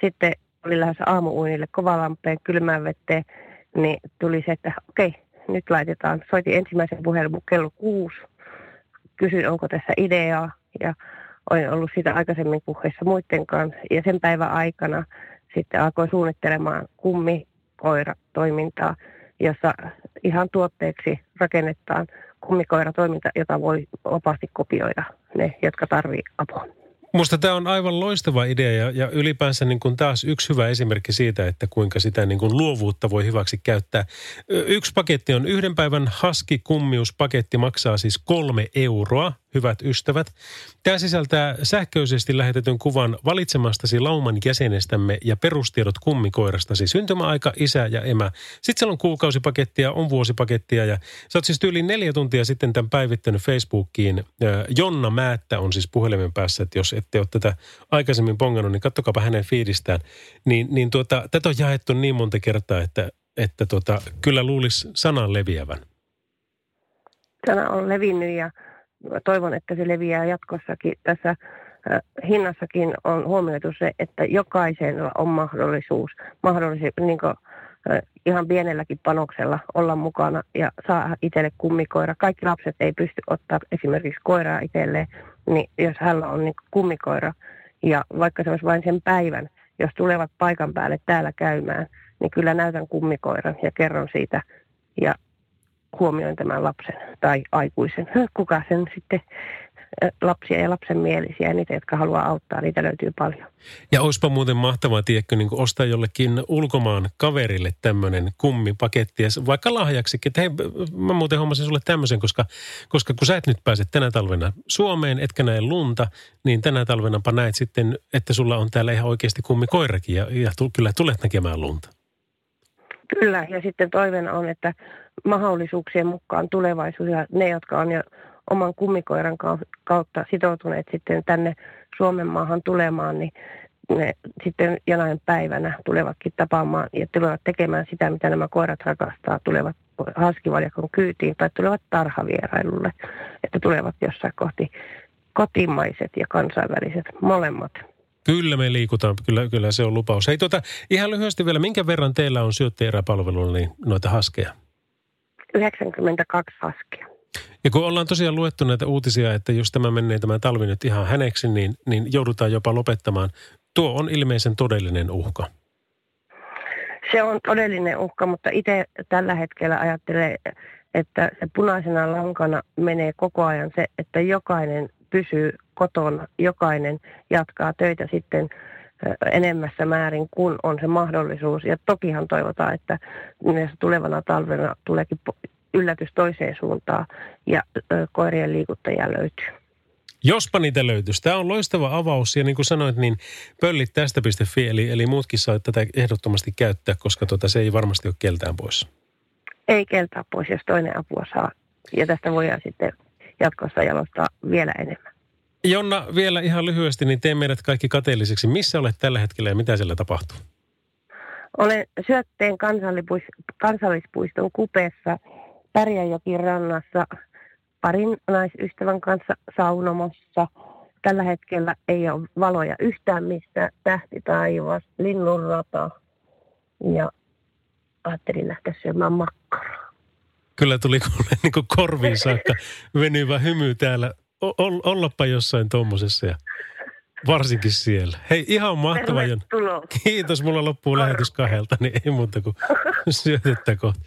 Sitten oli lähes aamuuinille kovalampeen kylmään vetteen, niin tuli se, että okei, nyt laitetaan. Soitin ensimmäisen puhelun kello kuusi. Kysyin, onko tässä ideaa ja olen ollut sitä aikaisemmin puheessa muiden kanssa. Ja sen päivän aikana sitten alkoi suunnittelemaan kummikoira-toimintaa, jossa ihan tuotteeksi rakennetaan kummikoira-toiminta, jota voi vapaasti kopioida ne, jotka tarvitsevat apua. Musta tämä on aivan loistava idea ja, ja ylipäänsä niin kuin taas yksi hyvä esimerkki siitä, että kuinka sitä niin kuin luovuutta voi hyväksi käyttää. Yksi paketti on yhden päivän haskikummiuspaketti, maksaa siis kolme euroa hyvät ystävät. Tämä sisältää sähköisesti lähetetyn kuvan valitsemastasi lauman jäsenestämme ja perustiedot kummikoirastasi. Syntymäaika, isä ja emä. Sitten siellä on kuukausipakettia, on vuosipakettia ja sä oot siis yli neljä tuntia sitten tämän päivittänyt Facebookiin. Jonna Määttä on siis puhelimen päässä, että jos ette ole tätä aikaisemmin pongannut, niin kattokaapa hänen fiidistään. Niin, niin tuota, tätä on jaettu niin monta kertaa, että, että tuota, kyllä luulisi sanan leviävän. Sana on levinnyt ja toivon, että se leviää jatkossakin. Tässä hinnassakin on huomioitu se, että jokaisella on mahdollisuus, mahdollisuus niin kuin, ihan pienelläkin panoksella olla mukana ja saa itselle kummikoira. Kaikki lapset ei pysty ottaa esimerkiksi koiraa itselleen, niin jos hänellä on niin kummikoira ja vaikka se olisi vain sen päivän, jos tulevat paikan päälle täällä käymään, niin kyllä näytän kummikoiran ja kerron siitä ja huomioin tämän lapsen tai aikuisen, kuka sen sitten lapsia ja lapsen mielisiä niitä, jotka haluaa auttaa, niitä löytyy paljon. Ja olisipa muuten mahtavaa, tiedätkö, niin ostaa jollekin ulkomaan kaverille tämmöinen kummipaketti, ja vaikka lahjaksikin, että hei, mä muuten hommasin sulle tämmöisen, koska, koska kun sä et nyt pääse tänä talvena Suomeen, etkä näe lunta, niin tänä talvenapa näet sitten, että sulla on täällä ihan oikeasti kummikoirakin, ja, ja tu, kyllä tulet näkemään lunta. Kyllä, ja sitten toivena on, että mahdollisuuksien mukaan tulevaisuus ja ne, jotka on jo oman kummikoiran kautta sitoutuneet sitten tänne Suomen maahan tulemaan, niin ne sitten jonain päivänä tulevatkin tapaamaan ja tulevat tekemään sitä, mitä nämä koirat rakastaa, tulevat haskivaljakon kyytiin tai tulevat tarhavierailulle, että tulevat jossain kohti kotimaiset ja kansainväliset molemmat. Kyllä me liikutaan, kyllä, kyllä se on lupaus. Hei tuota, ihan lyhyesti vielä, minkä verran teillä on syötteeräpalvelulla niin noita haskeja? 92 haskia. Ja kun ollaan tosiaan luettu näitä uutisia, että jos tämä menee tämä talvi nyt ihan häneksi, niin, niin joudutaan jopa lopettamaan. Tuo on ilmeisen todellinen uhka. Se on todellinen uhka, mutta itse tällä hetkellä ajattelen, että se punaisena lankana menee koko ajan se, että jokainen pysyy kotona, jokainen jatkaa töitä sitten enemmässä määrin, kun on se mahdollisuus. Ja tokihan toivotaan, että myös tulevana talvena tuleekin yllätys toiseen suuntaan ja koirien liikuttajia löytyy. Jospa niitä löytyisi. Tämä on loistava avaus ja niin kuin sanoit, niin pöllit tästä.fi, eli, eli muutkin saa tätä ehdottomasti käyttää, koska tuota, se ei varmasti ole keltään pois. Ei keltää pois, jos toinen apua saa. Ja tästä voidaan sitten jatkossa jalostaa vielä enemmän. Jonna, vielä ihan lyhyesti, niin tee meidät kaikki kateelliseksi. Missä olet tällä hetkellä ja mitä siellä tapahtuu? Olen Syötteen kansallispuiston kupeessa Pärjäjokin rannassa parin naisystävän kanssa saunomassa. Tällä hetkellä ei ole valoja yhtään mistä tähti taivas, linnunrata ja ajattelin lähteä syömään makkaraa. Kyllä tuli kuule niin korviin saakka venyvä hymy täällä. O- ollapa jossain tuommoisessa ja varsinkin siellä. Hei, ihan mahtava. Kiitos, mulla loppuu lähetys kahdelta, niin ei muuta kuin syötettä kohta.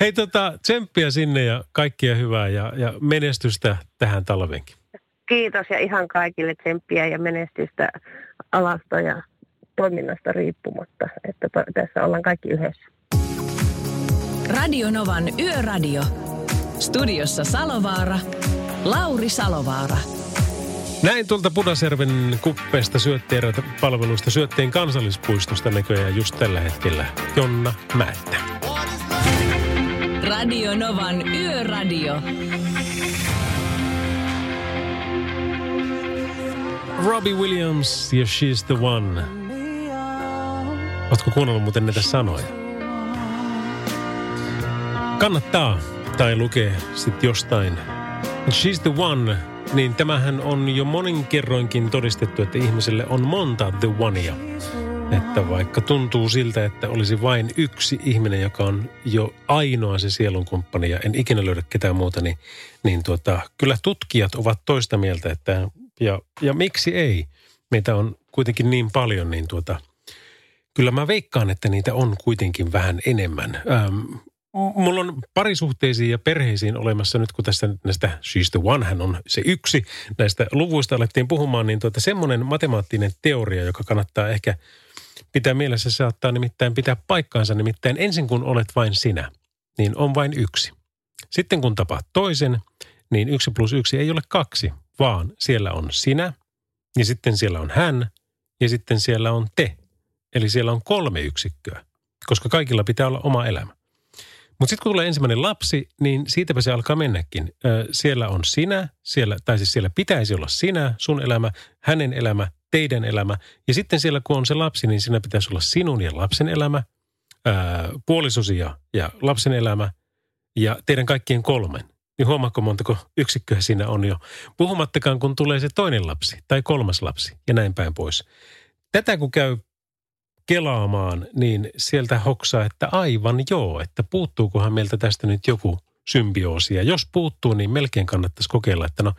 Hei, tota, tsemppiä sinne ja kaikkia hyvää ja, ja menestystä tähän talvenkin. Kiitos ja ihan kaikille tsemppiä ja menestystä alasta ja toiminnasta riippumatta, että tässä ollaan kaikki yhdessä. Radio Novan Yöradio. Studiossa Salovaara. Lauri Salovaara. Näin tuolta Pudasjärven kuppeesta syötteerät palveluista syötteen kansallispuistosta näköjään just tällä hetkellä Jonna Määttä. Radio Novan Yöradio. Robbie Williams ja She's the One. Oletko kuunnellut muuten näitä sanoja? Kannattaa tai lukee sitten jostain. She's the One niin tämähän on jo monin kerroinkin todistettu, että ihmiselle on monta the onea. Että vaikka tuntuu siltä, että olisi vain yksi ihminen, joka on jo ainoa se sielunkumppani ja en ikinä löydä ketään muuta, niin, niin tuota, kyllä tutkijat ovat toista mieltä, että ja, ja miksi ei? Meitä on kuitenkin niin paljon, niin tuota, kyllä mä veikkaan, että niitä on kuitenkin vähän enemmän. Ähm, mulla on parisuhteisiin ja perheisiin olemassa nyt, kun tässä näistä She's the One, hän on se yksi näistä luvuista alettiin puhumaan, niin tuota semmoinen matemaattinen teoria, joka kannattaa ehkä pitää mielessä, se saattaa nimittäin pitää paikkaansa. Nimittäin ensin kun olet vain sinä, niin on vain yksi. Sitten kun tapaat toisen, niin yksi plus yksi ei ole kaksi, vaan siellä on sinä, ja sitten siellä on hän, ja sitten siellä on te. Eli siellä on kolme yksikköä, koska kaikilla pitää olla oma elämä. Mutta sitten kun tulee ensimmäinen lapsi, niin siitäpä se alkaa mennäkin. Ö, siellä on sinä, siellä, tai siis siellä pitäisi olla sinä, sun elämä, hänen elämä, teidän elämä. Ja sitten siellä kun on se lapsi, niin siinä pitäisi olla sinun ja lapsen elämä, ö, puolisosi ja, ja lapsen elämä ja teidän kaikkien kolmen. Niin huomaako montako yksikköä siinä on jo. Puhumattakaan kun tulee se toinen lapsi tai kolmas lapsi ja näin päin pois. Tätä kun käy kelaamaan, niin sieltä hoksaa, että aivan joo, että puuttuukohan meiltä tästä nyt joku symbioosi. Ja jos puuttuu, niin melkein kannattaisi kokeilla, että no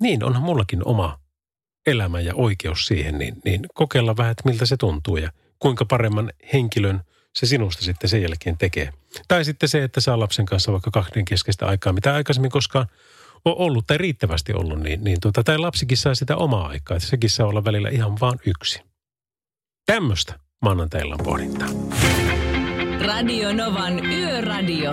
niin, onhan mullakin oma elämä ja oikeus siihen, niin, niin kokeilla vähän, että miltä se tuntuu ja kuinka paremman henkilön se sinusta sitten sen jälkeen tekee. Tai sitten se, että saa lapsen kanssa vaikka kahden keskeistä aikaa, mitä aikaisemmin koskaan on ollut tai riittävästi ollut, niin, niin tuota, tai lapsikin saa sitä omaa aikaa, että sekin saa olla välillä ihan vaan yksi. Tämmöistä maanantailla pohdintaa. Radio Novan Yöradio.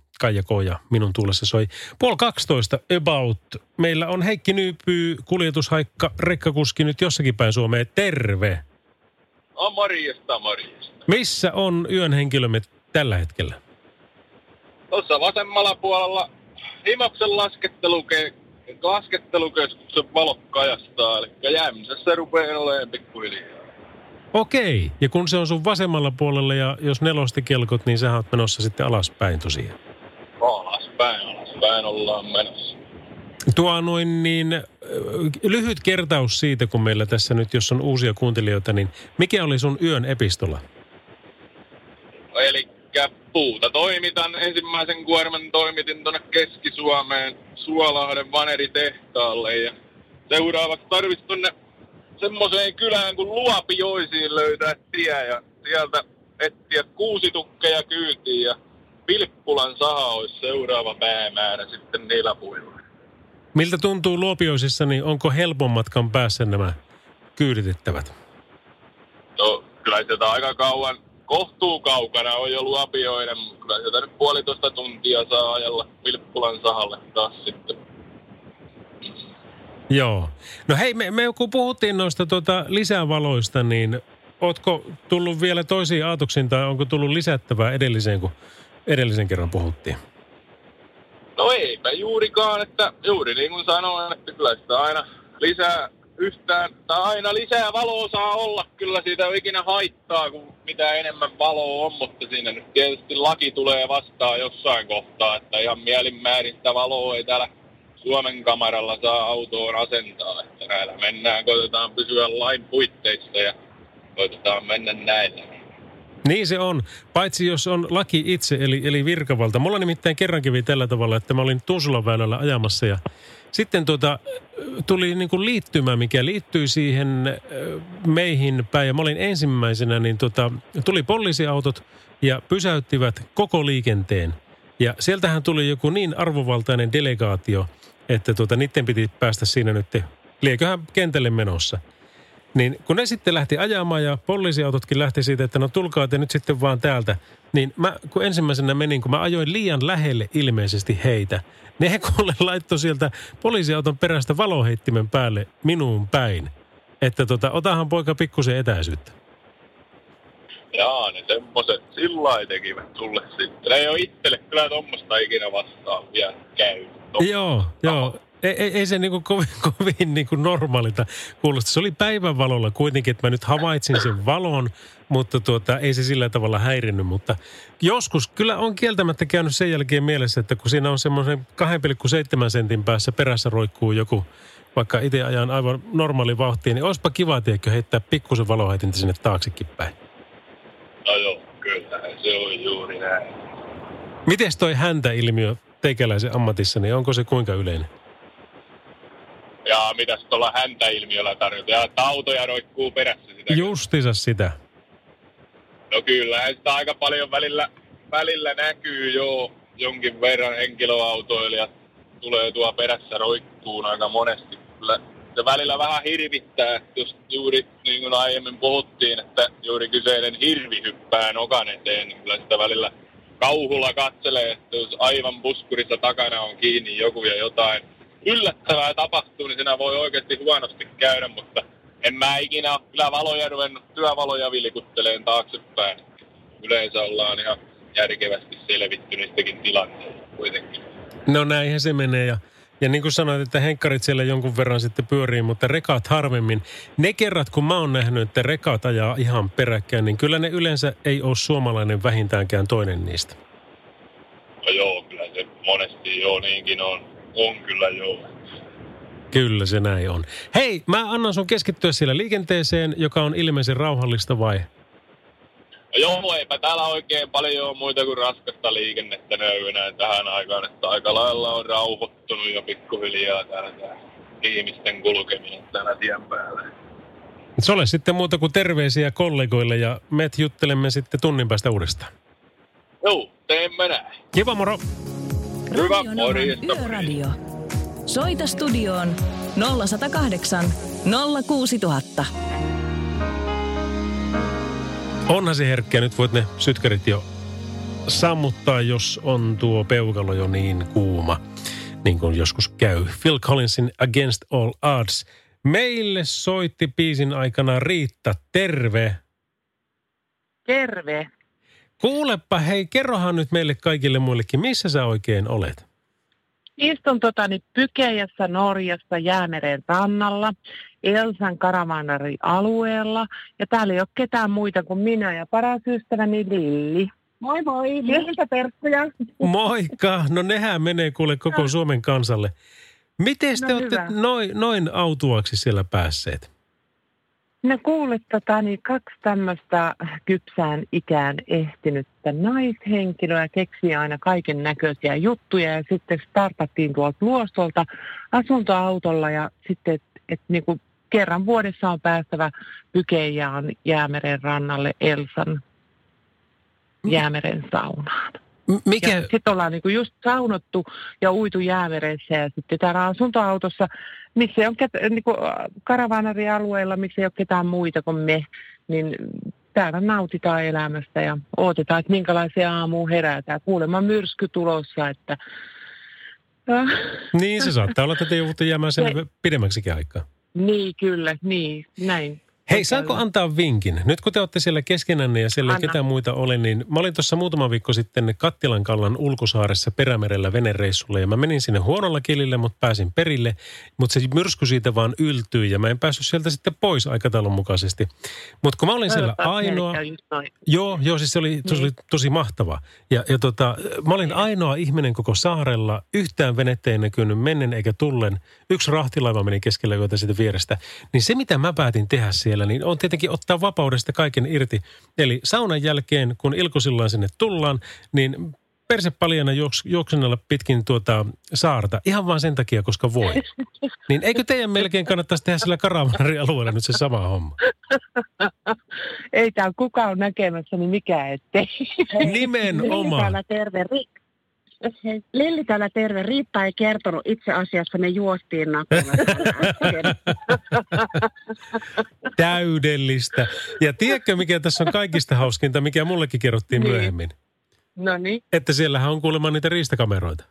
Kaija Koja, minun tuulessa soi. Puoli 12 about. Meillä on Heikki Nyypyy, kuljetushaikka, rekkakuski nyt jossakin päin Suomeen. Terve! Ah, morjesta, morjesta. Missä on yön henkilömme tällä hetkellä? Tuossa vasemmalla puolella Himoksen lasketteluke, laskettelukeskuksen valot kajastaa, eli Jämsässä rupeaa olemaan pikkuhiljaa. Okei, ja kun se on sun vasemmalla puolella ja jos nelosti kelkot, niin sä oot menossa sitten alaspäin tosiaan. Alaspäin, alaspäin ollaan menossa. Tuo noin niin, lyhyt kertaus siitä, kun meillä tässä nyt, jos on uusia kuuntelijoita, niin mikä oli sun yön epistola? Eli puuta toimitan. Ensimmäisen kuorman toimitin tuonne Keski-Suomeen Suolahden vaneritehtaalle ja seuraavaksi tarvitsi tuonne semmoiseen kylään kuin Luopioisiin löytää tie ja sieltä etsiä kuusi tukkeja kyytiin ja Vilppulan saha olisi seuraava päämäärä sitten niillä puilla. Miltä tuntuu Luopioisissa, niin onko helpon matkan päässä nämä kyyditettävät? No, kyllä sieltä aika kauan, kohtuu kaukana on jo Luopioinen, mutta kyllä sieltä nyt puolitoista tuntia saa ajalla Vilppulan sahalle taas sitten. Joo. No hei, me, me kun puhuttiin noista tuota lisävaloista, niin ootko tullut vielä toisiin aatoksiin tai onko tullut lisättävää edelliseen, kun edellisen kerran puhuttiin? No eipä juurikaan, että juuri niin kuin sanoin, että kyllä sitä aina lisää yhtään, tai aina lisää valoa saa olla. Kyllä siitä ei ikinä haittaa, kun mitä enemmän valoa on, mutta siinä nyt tietysti laki tulee vastaan jossain kohtaa, että ihan mielinmäärin sitä valoa ei täällä Suomen kamaralla saa autoon asentaa. Että näillä mennään, koitetaan pysyä lain puitteissa ja koitetaan mennä näillä. Niin se on, paitsi jos on laki itse, eli, eli virkavalta. Mulla nimittäin kerran kävi tällä tavalla, että mä olin Tuusulan väylällä ajamassa ja sitten tuota, tuli niin kuin liittymä, mikä liittyi siihen meihin päin. Ja mä olin ensimmäisenä, niin tuota, tuli poliisiautot ja pysäyttivät koko liikenteen. Ja sieltähän tuli joku niin arvovaltainen delegaatio, että tuota, niiden piti päästä siinä nyt, lieköhän kentälle menossa – niin kun ne sitten lähti ajamaan ja poliisiautotkin lähti siitä, että no tulkaa te nyt sitten vaan täältä. Niin mä kun ensimmäisenä menin, kun mä ajoin liian lähelle ilmeisesti heitä, ne he kuule laittoi sieltä poliisiauton perästä valoheittimen päälle minuun päin. Että tota, otahan poika pikkusen etäisyyttä. Jaa, ne semmoset sillä tekivät sulle sitten. Ne ei ole itselle kyllä tuommoista ikinä vastaan vielä käy. Joo, joo ei, ei, ei se niin kuin kovin, kovin niin kuin normaalilta kuulosta. Se oli päivänvalolla kuitenkin, että mä nyt havaitsin sen valon, mutta tuota, ei se sillä tavalla häirinnyt. Mutta joskus kyllä on kieltämättä käynyt sen jälkeen mielessä, että kun siinä on semmoisen 2,7 sentin päässä perässä roikkuu joku, vaikka itse ajan aivan normaali vauhtiin, niin olisipa kiva, tiedätkö, heittää pikkusen valohaitinta sinne taaksekin päin. No joo, kyllä se on juuri näin. Miten toi häntä-ilmiö teikäläisen ammatissa, niin onko se kuinka yleinen? Ja mitäs tuolla häntä-ilmiöllä tarjotaan? Että autoja roikkuu perässä sitä. Justiinsa sitä. No kyllä, sitä aika paljon välillä, välillä näkyy jo jonkin verran henkilöautoilijat tulee tuo perässä roikkuun aika monesti. Kyllä se välillä vähän hirvittää, että jos juuri niin kuin aiemmin puhuttiin, että juuri kyseinen hirvi hyppää nokan eteen, niin kyllä sitä välillä kauhulla katselee, että jos aivan puskurissa takana on kiinni joku ja jotain yllättävää tapahtuu, niin siinä voi oikeasti huonosti käydä, mutta en mä ikinä ole kyllä valoja ruvennut työvaloja vilkutteleen taaksepäin. Yleensä ollaan ihan järkevästi selvitty niistäkin tilanteista kuitenkin. No näinhän se menee ja ja niin kuin sanoit, että henkkarit siellä jonkun verran sitten pyörii, mutta rekat harvemmin. Ne kerrat, kun mä oon nähnyt, että rekat ajaa ihan peräkkäin, niin kyllä ne yleensä ei ole suomalainen vähintäänkään toinen niistä. No joo, kyllä se monesti joo niinkin on. On kyllä joo. Kyllä se näin on. Hei, mä annan sun keskittyä siellä liikenteeseen, joka on ilmeisen rauhallista vai? No joo, eipä täällä oikein paljon ole muita kuin raskasta liikennettä enää tähän aikaan, että aika lailla on rauhoittunut jo pikkuhiljaa täällä tämä ihmisten kulkeminen täällä tien päällä. Se ole sitten muuta kuin terveisiä kollegoille ja me juttelemme sitten tunnin päästä uudestaan. Joo, teemme näin. Kiva moro! Hyvä, morjesta. Yöradio. Soita studioon 0108 06000. Onhan se herkkä, nyt voit ne sytkärit jo sammuttaa, jos on tuo peukalo jo niin kuuma, niin kuin joskus käy. Phil Collinsin Against All Odds. Meille soitti biisin aikana Riitta, terve. Terve. Kuulepa, hei, kerrohan nyt meille kaikille muillekin, missä sä oikein olet? Istun tota nyt Pykejässä Norjassa Jäämeren rannalla, Elsan Karamanari alueella. Ja täällä ei ole ketään muita kuin minä ja paras ystäväni Lilli. Moi moi, Lilliltä terkkuja. Moikka, no nehän menee kuule koko Suomen kansalle. Miten te No olette hyvä. noin, noin autuaksi siellä päässeet? No kuulet, tota, niin kaksi tämmöistä kypsään ikään ehtinyttä naishenkilöä keksii aina kaiken näköisiä juttuja ja sitten startattiin tuolta luostolta asuntoautolla ja sitten, että et, niinku kerran vuodessa on päästävä Pykejaan jäämeren rannalle Elsan jäämeren saunaan. Mikä, sitten ollaan niinku just saunottu ja uitu jäämeressä ja sitten täällä asuntoautossa, missä ei ole ket, niinku karavaanarialueella, missä ei ole ketään muita kuin me, niin täällä nautitaan elämästä ja odotetaan, että minkälaisia aamuun herätään. Kuulemma myrsky tulossa, että äh, niin se saattaa olla, että te joudutte jäämään sen Se- pidemmäksikin aikaa. niin kyllä, niin, näin. Hei, saanko antaa vinkin? Nyt kun te olette siellä keskenänne ja siellä Anna. ketään muita ole, niin mä olin tuossa muutama viikko sitten Kattilan kallan ulkosaaressa Perämerellä venereissulla ja mä menin sinne huonolla kilille, mutta pääsin perille, mutta se myrsky siitä vaan yltyi ja mä en päässyt sieltä sitten pois aikataulun mukaisesti. Mutta kun mä olin siellä ainoa... Joo, joo, siis se oli, se Niin. oli tosi mahtava. Ja, ja tota, mä olin ainoa ihminen koko saarella. Yhtään venettä ei näkynyt mennen eikä tullen. Yksi rahtilaiva meni keskellä yötä siitä vierestä. Niin se, mitä mä päätin tehdä siellä, niin on tietenkin ottaa vapaudesta kaiken irti. Eli saunan jälkeen, kun ilkosillaan sinne tullaan, niin persepaljana juoks, juoksennella pitkin tuota saarta. Ihan vaan sen takia, koska voi. Niin eikö teidän melkein kannattaisi tehdä sillä karavanialueella nyt se sama homma? Ei täällä kukaan näkemässä, niin mikä ettei. Nimenomaan. täällä terve. Lilli täällä terve. Riitta ei kertonut itse asiassa, me juostiin nakulla. Täydellistä. Ja tiedätkö, mikä tässä on kaikista hauskinta, mikä mullekin kerrottiin Niin. myöhemmin? No niin. Että siellähän on kuulemma niitä riistakameroita.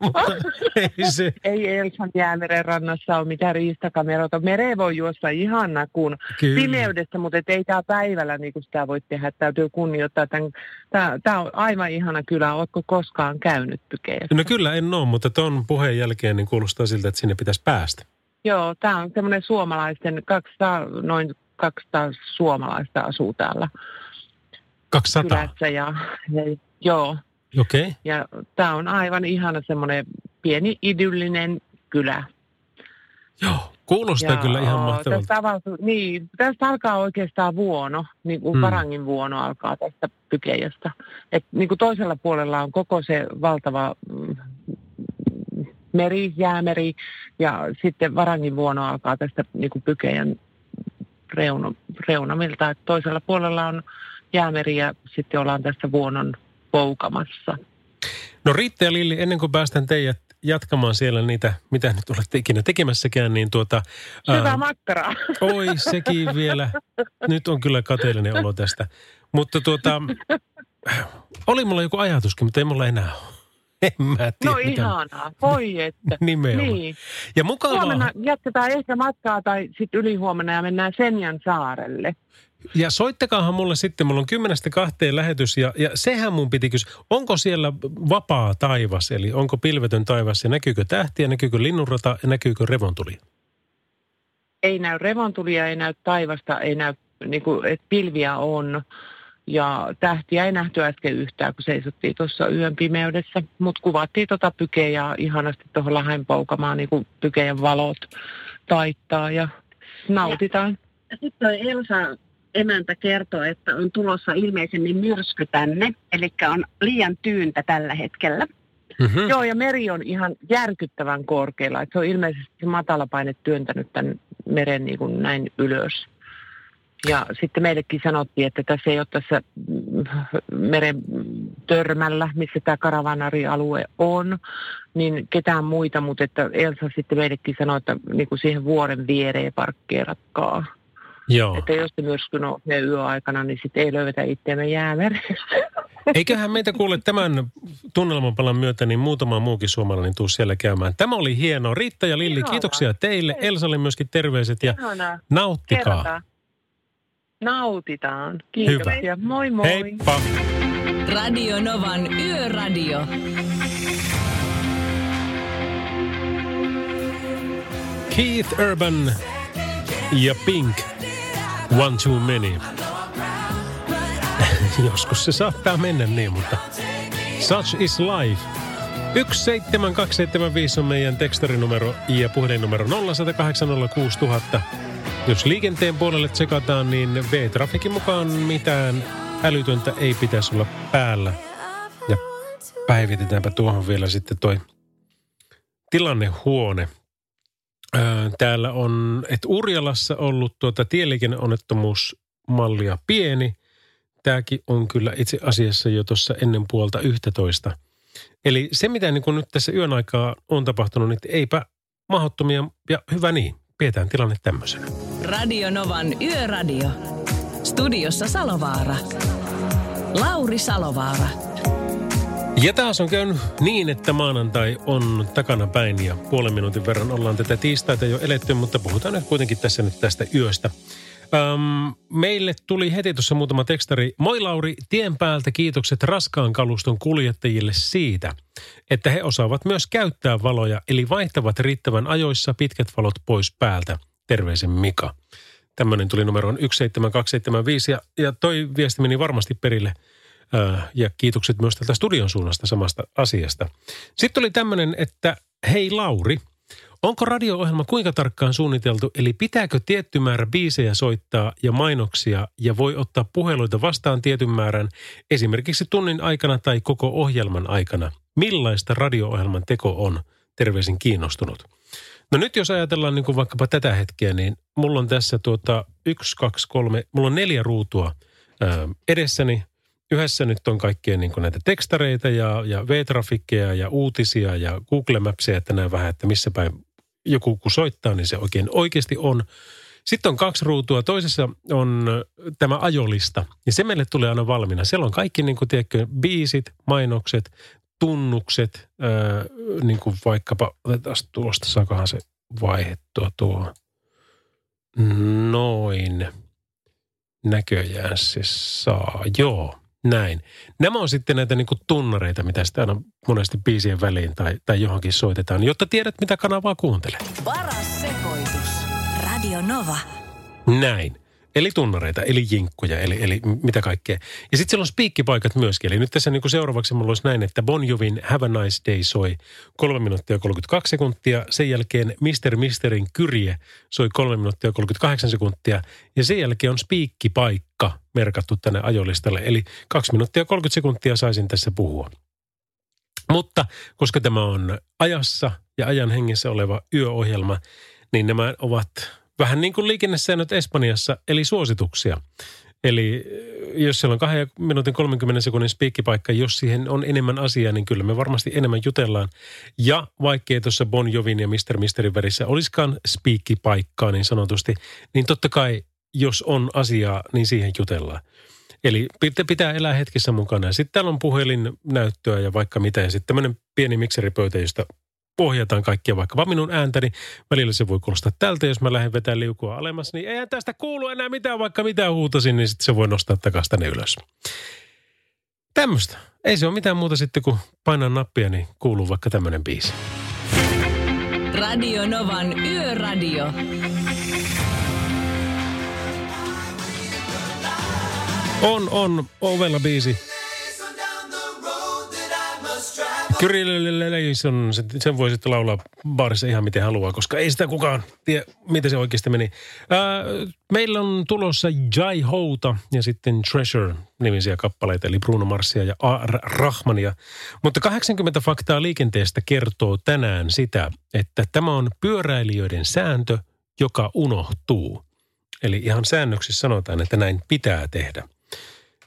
Mutta ei se, Ei Elsan jäämeren rannassa ole mitään riistakameroita. Mere voi juosta ihan nakuun kyllä. pimeydessä, mutta ei tämä päivällä niin kuin sitä voi tehdä. Täytyy kunnioittaa. Tämä on aivan ihana kylä. Oletko koskaan käynyt Pykeessä? No kyllä en ole, mutta ton puheen jälkeen niin kuulostaa siltä, että sinne pitäisi päästä. Joo, tämä on semmoinen suomalaisten, 200, noin 200 suomalaista asuu täällä 200. kylässä. Ja, ja, joo. Okay. ja tämä on aivan ihana semmoinen pieni idyllinen kylä. Joo, kuulostaa kyllä ihan mahtavalta. Tästä, avautuu, niin, tästä alkaa oikeastaan vuono, niin kuin Mm. Varangin vuono alkaa tästä Pykejästä. Et niin kuin toisella puolella on koko se valtava mm, meri, jäämeri, ja sitten Varangin vuono alkaa tästä niin kuin Pykejän reuna, reunamilta. Et toisella puolella on jäämeri ja sitten ollaan tässä vuonon poukamassa. No Riitta ja Lilli, ennen kuin päästän teidät jatkamaan siellä niitä, mitä nyt olette ikinä tekemässäkään, niin tuota... Hyvää ää, makkaraa! Oi, sekin vielä. Nyt on kyllä kateellinen olo tästä. Mutta tuota, oli mulla joku ajatuskin, mutta ei mulla enää ole. En mä tiedä. No mitä- ihanaa, voi että. Nimenomaan. Niin. Ja mukavaa. Huomenna jatketaan ehkä matkaa tai sitten ylihuomenna ja mennään Senjan saarelle. Ja soittakaahan mulle sitten, mulla on kymmenestä kahteen lähetys ja, ja sehän mun piti kysyä, onko siellä vapaa taivas, eli onko pilvetön taivas ja näkyykö tähtiä, näkyykö linnunrata ja näkyykö revontuli? Ei näy revontulia, ei näy taivasta, ei näy, niin kuin, että pilviä on. Ja tähtiä ei nähty äsken yhtään, kun seisottiin tuossa yön pimeydessä. Mutta kuvattiin tota pykejä ihanasti tuohon lähen poukamaan, niin kuin pykejen valot taittaa ja nautitaan. Sitten toi Elsa emäntä kertoo, että on tulossa ilmeisemmin myrsky tänne, eli on liian tyyntä tällä hetkellä. Mm-hmm. Joo, ja meri on ihan järkyttävän korkealla. Et se on ilmeisesti se matalapaine työntänyt tämän meren niin kuin näin ylös. Ja sitten meillekin sanottiin, että tässä ei ole tässä mm, meren törmällä, missä tämä karavanarialue on, niin ketään muita, mutta että Elsa sitten meillekin sanoi, että niin kuin siihen vuoren viereen parkkeerakkaa. Joo. Että jos se myrsky nousee yöaikana, niin sitten ei löydetä itseämme jäämerestä. Eiköhän meitä kuule tämän tunnelmanpalan myötä, niin muutama muukin suomalainen tuu siellä käymään. Tämä oli hienoa. Riitta ja Lilli, Ihanaa. kiitoksia teille. Elsalle myöskin terveiset ja Ihanaa. nauttikaa. Kerrataan. Nautitaan. Kiitoksia. Moi moi. Heippa. Radio Novan Yöradio. Keith Urban ja Pink. One too many. Joskus se saattaa mennä niin, mutta such is life. 17275 on meidän tekstarinumero ja puhelinnumero 0806000. Jos liikenteen puolelle tsekataan, niin V-trafikin mukaan mitään älytöntä ei pitäisi olla päällä. Ja päivitetäänpä tuohon vielä sitten toi tilannehuone. Täällä on, että Urjalassa ollut tuota tieliikenneonnettomuusmallia pieni. Tämäkin on kyllä itse asiassa jo tuossa ennen puolta 11. Eli se, mitä niin kuin nyt tässä yön aikaa on tapahtunut, niin eipä mahdottomia ja hyvä niin. Pidetään tilanne tämmöisenä. Radio Novan Yöradio. Studiossa Salovaara. Lauri Salovaara. Ja taas on käynyt niin, että maanantai on takana päin ja puolen minuutin verran ollaan tätä tiistaita jo eletty, mutta puhutaan nyt kuitenkin tässä nyt tästä yöstä. Öm, meille tuli heti tuossa muutama tekstari. Moi Lauri, tien päältä kiitokset raskaan kaluston kuljettajille siitä, että he osaavat myös käyttää valoja, eli vaihtavat riittävän ajoissa pitkät valot pois päältä. Terveisen Mika. Tämmöinen tuli numeroon 17275 ja, ja toi viesti meni varmasti perille. Ö, ja kiitokset myös tältä studion suunnasta samasta asiasta. Sitten oli tämmöinen, että hei Lauri – Onko radio-ohjelma kuinka tarkkaan suunniteltu, eli pitääkö tietty määrä biisejä soittaa ja mainoksia ja voi ottaa puheluita vastaan tietyn määrän esimerkiksi tunnin aikana tai koko ohjelman aikana? Millaista radio-ohjelman teko on? Terveisin kiinnostunut. No nyt jos ajatellaan niin kuin vaikkapa tätä hetkeä, niin mulla on tässä tuota yksi, kaksi, kolme, mulla on neljä ruutua ää, edessäni. Yhdessä nyt on kaikkea niin näitä tekstareita ja, ja V-trafikkeja ja uutisia ja Google Mapsia, että näen vähän, että missä päin joku kun soittaa, niin se oikein oikeasti on. Sitten on kaksi ruutua. Toisessa on tämä ajolista. Ja se meille tulee aina valmiina. Siellä on kaikki, niin kuin tiedätkö, biisit, mainokset, tunnukset, ää, niin kuin vaikkapa, otetaan tuosta, saakohan se vaihettua tuo. Noin. Näköjään se saa. Joo, näin. Nämä on sitten näitä niin tunnareita, mitä sitten aina monesti biisien väliin tai, tai johonkin soitetaan, jotta tiedät, mitä kanavaa kuuntelet. Paras sekoitus. Radio Nova. Näin. Eli tunnareita, eli jinkkuja, eli, eli mitä kaikkea. Ja sitten siellä on spiikkipaikat myöskin. Eli nyt tässä niin kuin seuraavaksi mulla olisi näin, että Bon Jovin Have a Nice Day soi 3 minuuttia 32 sekuntia. Sen jälkeen Mr. Misterin Kyrje soi 3 minuuttia 38 sekuntia. Ja sen jälkeen on spiikkipaikka merkattu tänne ajolistalle. Eli 2 minuuttia 30 sekuntia saisin tässä puhua. Mutta koska tämä on ajassa ja ajan hengessä oleva yöohjelma, niin nämä ovat vähän niin kuin liikennesäännöt Espanjassa, eli suosituksia. Eli eh, jos siellä on kahden minuutin 30 sekunnin spiikkipaikka, jos siihen on enemmän asiaa, niin kyllä me varmasti enemmän jutellaan. Ja vaikkei tuossa Bon Jovin ja Mr. Misterin värissä olisikaan spiikkipaikkaa niin sanotusti, niin totta kai jos on asiaa, niin siihen jutellaan. Eli pitää elää hetkessä mukana. Sitten täällä on puhelinnäyttöä ja vaikka mitä. Ja sitten tämmöinen pieni mikseripöytä, josta ohjataan kaikkia vaikka minun ääntäni. Välillä se voi kuulostaa tältä, jos mä lähden vetämään liukua alemmas, niin eihän tästä kuulu enää mitään, vaikka mitä huutasin, niin sitten se voi nostaa takaisin tänne ylös. Tämmöistä. Ei se ole mitään muuta sitten, kun painaa nappia, niin kuuluu vaikka tämmöinen biisi. Radio Novan Yöradio. On, on, ovella biisi. Kyrileleison, sen voi sitten laulaa baarissa ihan miten haluaa, koska ei sitä kukaan tiedä, miten se oikeasti meni. Ää, meillä on tulossa Jai Houta ja sitten Treasure-nimisiä kappaleita, eli Bruno Marsia ja A. Rahmania. Mutta 80 faktaa liikenteestä kertoo tänään sitä, että tämä on pyöräilijöiden sääntö, joka unohtuu. Eli ihan säännöksissä sanotaan, että näin pitää tehdä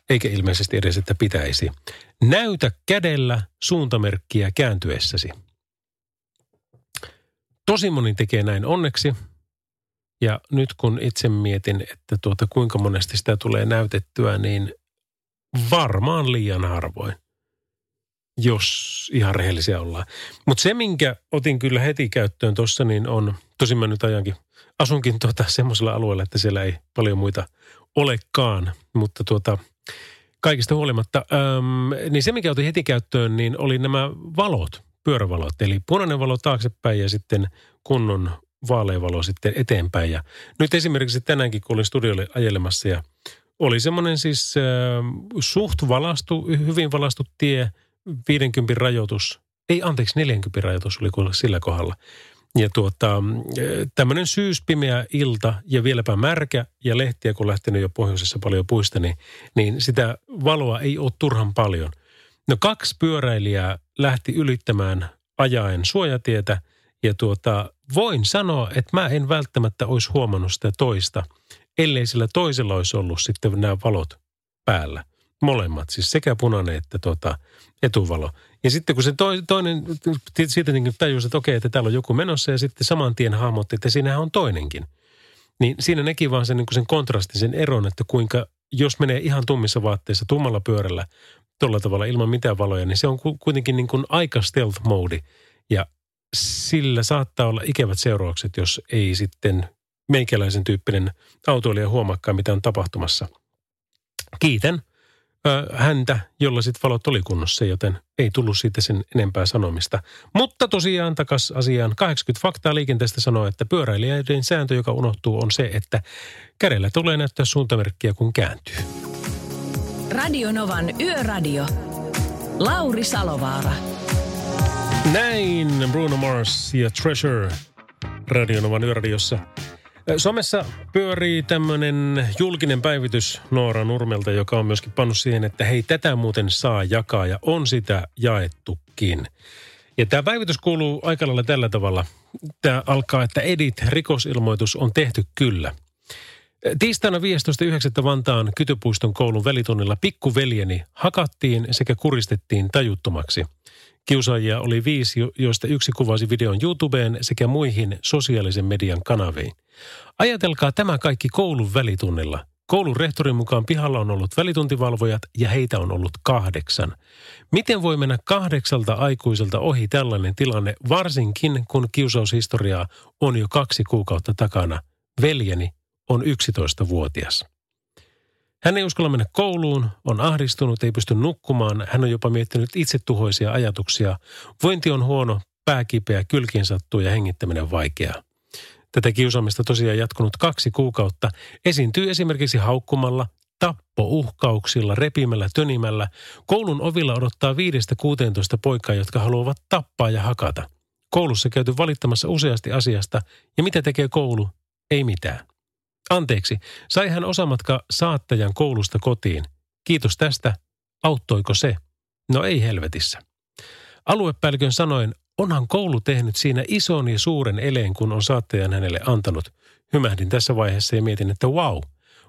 eikä ilmeisesti edes, että pitäisi. Näytä kädellä suuntamerkkiä kääntyessäsi. Tosi moni tekee näin onneksi. Ja nyt kun itse mietin, että tuota, kuinka monesti sitä tulee näytettyä, niin varmaan liian harvoin, jos ihan rehellisiä ollaan. Mutta se, minkä otin kyllä heti käyttöön tuossa, niin on, tosin mä nyt ajankin, asunkin tuota semmoisella alueella, että siellä ei paljon muita olekaan, mutta tuota, kaikista huolimatta, äm, niin se mikä otin heti käyttöön, niin oli nämä valot, pyörävalot. Eli punainen valo taaksepäin ja sitten kunnon vaaleavalo sitten eteenpäin. Ja nyt esimerkiksi tänäänkin, kun olin studiolle ajelemassa ja oli semmoinen siis äh, suht valastu, hyvin valastu tie, 50 rajoitus Ei anteeksi, 40 rajoitus oli sillä kohdalla. Ja tuota, tämmöinen syyspimeä ilta ja vieläpä märkä ja lehtiä, kun lähtenyt jo pohjoisessa paljon puista, niin, niin sitä valoa ei ole turhan paljon. No kaksi pyöräilijää lähti ylittämään ajaen suojatietä ja tuota, voin sanoa, että mä en välttämättä olisi huomannut sitä toista, ellei sillä toisella olisi ollut sitten nämä valot päällä. Molemmat, siis sekä punainen että tuota, etuvalo. Ja sitten kun se toinen, siitä niin tajusi, että okei, että täällä on joku menossa ja sitten saman tien hahmotti, että siinähän on toinenkin. Niin siinä näki vaan sen, niin sen kontrastin, sen eron, että kuinka, jos menee ihan tummissa vaatteissa, tummalla pyörällä, tuolla tavalla ilman mitään valoja, niin se on kuitenkin niin kuin aika stealth mode. Ja sillä saattaa olla ikävät seuraukset, jos ei sitten meikäläisen tyyppinen autoilija huomaakaan, mitä on tapahtumassa. Kiitän häntä, jolla sitten valot oli kunnossa, joten ei tullut siitä sen enempää sanomista. Mutta tosiaan takas asiaan 80 faktaa liikenteestä sanoo, että pyöräilijöiden sääntö, joka unohtuu, on se, että kädellä tulee näyttää suuntamerkkiä, kun kääntyy. Radio Novan Yöradio. Lauri Salovaara. Näin Bruno Mars ja Treasure Radio Novan Yöradiossa. Somessa pyörii tämmöinen julkinen päivitys Noora Nurmelta, joka on myöskin pannut siihen, että hei, tätä muuten saa jakaa ja on sitä jaettukin. Ja tämä päivitys kuuluu aika lailla tällä tavalla. Tämä alkaa, että edit, rikosilmoitus on tehty kyllä. Tiistaina 15.9. Vantaan Kytöpuiston koulun välitunnilla pikkuveljeni hakattiin sekä kuristettiin tajuttomaksi – Kiusaajia oli viisi, joista yksi kuvasi videon YouTubeen sekä muihin sosiaalisen median kanaviin. Ajatelkaa tämä kaikki koulun välitunnilla. Koulun rehtorin mukaan pihalla on ollut välituntivalvojat ja heitä on ollut kahdeksan. Miten voi mennä kahdeksalta aikuiselta ohi tällainen tilanne, varsinkin kun kiusaushistoriaa on jo kaksi kuukautta takana? Veljeni on 11-vuotias. Hän ei uskalla mennä kouluun, on ahdistunut, ei pysty nukkumaan. Hän on jopa miettinyt itsetuhoisia ajatuksia. Vointi on huono, pääkipeä, kylkiin sattuu ja hengittäminen vaikeaa. Tätä kiusaamista tosiaan jatkunut kaksi kuukautta. Esiintyy esimerkiksi haukkumalla, tappouhkauksilla, repimällä, tönimällä. Koulun ovilla odottaa 5-16 poikaa, jotka haluavat tappaa ja hakata. Koulussa käyty valittamassa useasti asiasta, ja mitä tekee koulu? Ei mitään. Anteeksi, sai hän osamatka saattajan koulusta kotiin. Kiitos tästä. Auttoiko se? No ei helvetissä. Aluepäällikön sanoen, onhan koulu tehnyt siinä ison ja suuren eleen, kun on saattajan hänelle antanut. Hymähdin tässä vaiheessa ja mietin, että wow,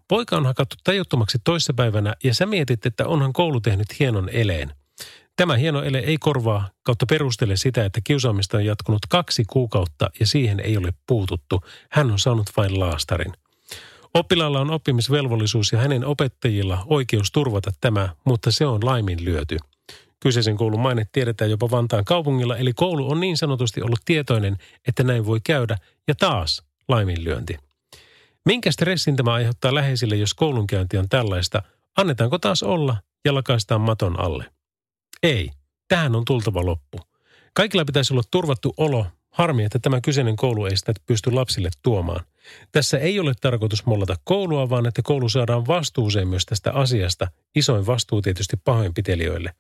poika on hakattu tajuttomaksi toissapäivänä ja sä mietit, että onhan koulu tehnyt hienon eleen. Tämä hieno ele ei korvaa kautta perustele sitä, että kiusaamista on jatkunut kaksi kuukautta ja siihen ei ole puututtu. Hän on saanut vain laastarin. Oppilaalla on oppimisvelvollisuus ja hänen opettajilla oikeus turvata tämä, mutta se on laiminlyöty. Kyseisen koulun maine tiedetään jopa Vantaan kaupungilla, eli koulu on niin sanotusti ollut tietoinen, että näin voi käydä, ja taas laiminlyönti. Minkä stressin tämä aiheuttaa läheisille, jos koulunkäynti on tällaista? Annetaanko taas olla ja lakaistaan maton alle? Ei. Tähän on tultava loppu. Kaikilla pitäisi olla turvattu olo Harmi, että tämä kyseinen koulu ei sitä pysty lapsille tuomaan. Tässä ei ole tarkoitus mollata koulua, vaan että koulu saadaan vastuuseen myös tästä asiasta. Isoin vastuu tietysti pahoinpitelijöille.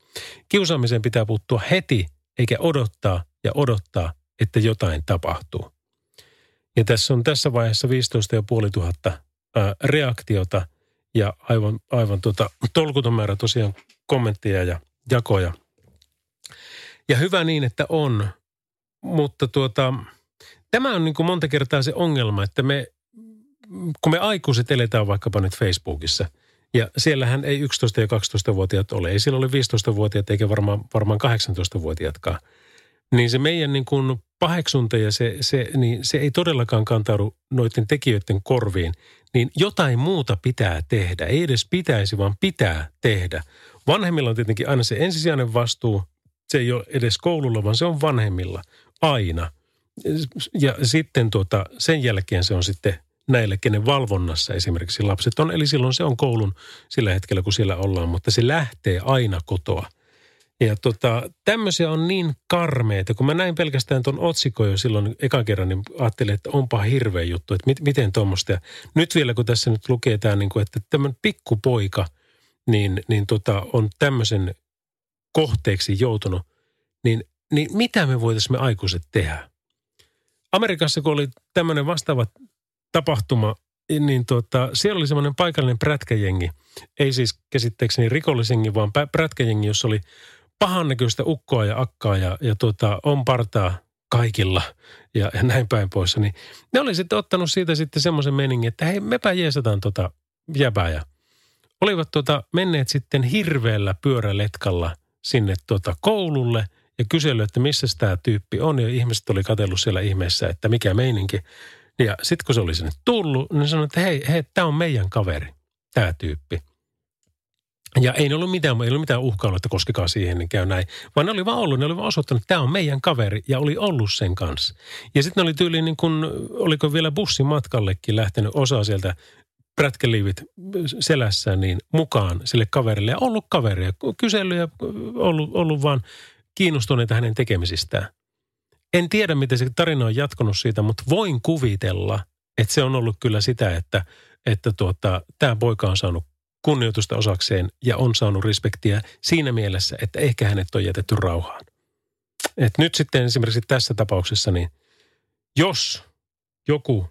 Kiusaamiseen pitää puuttua heti, eikä odottaa ja odottaa, että jotain tapahtuu. Ja tässä on tässä vaiheessa 15 500 reaktiota ja aivan, aivan tuota, tolkuton määrä tosiaan kommentteja ja jakoja. Ja hyvä niin, että on, mutta tuota, tämä on niin kuin monta kertaa se ongelma, että me, kun me aikuiset eletään vaikkapa nyt Facebookissa, ja siellähän ei 11- ja 12-vuotiaat ole. Ei siellä ole 15-vuotiaat eikä varmaan, varmaan 18-vuotiaatkaan. Niin se meidän niin kuin paheksunta ja se, se, niin se ei todellakaan kantaudu noiden tekijöiden korviin. Niin jotain muuta pitää tehdä. Ei edes pitäisi, vaan pitää tehdä. Vanhemmilla on tietenkin aina se ensisijainen vastuu. Se ei ole edes koululla, vaan se on vanhemmilla aina. Ja sitten tuota, sen jälkeen se on sitten näille, kenen valvonnassa esimerkiksi lapset on. Eli silloin se on koulun sillä hetkellä, kun siellä ollaan, mutta se lähtee aina kotoa. Ja tota, tämmöisiä on niin karmeita. Kun mä näin pelkästään tuon otsikon jo silloin eka kerran, niin ajattelin, että onpa hirveä juttu, että mit, miten tuommoista. Nyt vielä, kun tässä nyt lukee tämä, niin kuin, että tämmöinen pikkupoika niin, niin tota, on tämmöisen kohteeksi joutunut, niin niin mitä me voitaisiin me aikuiset tehdä? Amerikassa, kun oli tämmöinen vastaava tapahtuma, niin tuota, siellä oli semmoinen paikallinen prätkäjengi. Ei siis käsitteekseni rikollisengi, vaan prätkäjengi, jossa oli pahannäköistä ukkoa ja akkaa ja, ja tuota, on partaa kaikilla ja, ja näin päin pois. Niin ne oli sitten ottanut siitä sitten semmoisen meningin, että hei, mepä jeesataan tota jäbää. Ja olivat tuota, menneet sitten hirveällä pyöräletkalla sinne tuota koululle ja kysellyt, että missä tämä tyyppi on. Ja ihmiset oli katsellut siellä ihmeessä, että mikä meininki. Ja sitten kun se oli sinne tullut, niin sanoi, että hei, hei tämä on meidän kaveri, tämä tyyppi. Ja ei ollut mitään, ei ollut mitään uhkailua, että koskekaa siihen, niin käy näin. Vaan ne oli vaan ollut, ne oli vaan osoittanut, että tämä on meidän kaveri ja oli ollut sen kanssa. Ja sitten oli tyyliin niin kuin, oliko vielä bussimatkallekin lähtenyt osa sieltä prätkeliivit selässään niin mukaan sille kaverille. Ja ollut kaveria, kysellyt ja ollut, ollut vaan kiinnostuneita hänen tekemisistään. En tiedä, miten se tarina on jatkunut siitä, mutta voin kuvitella, että se on ollut kyllä sitä, että, että tuota, tämä poika on saanut kunnioitusta osakseen ja on saanut respektiä siinä mielessä, että ehkä hänet on jätetty rauhaan. Et nyt sitten esimerkiksi tässä tapauksessa, niin jos joku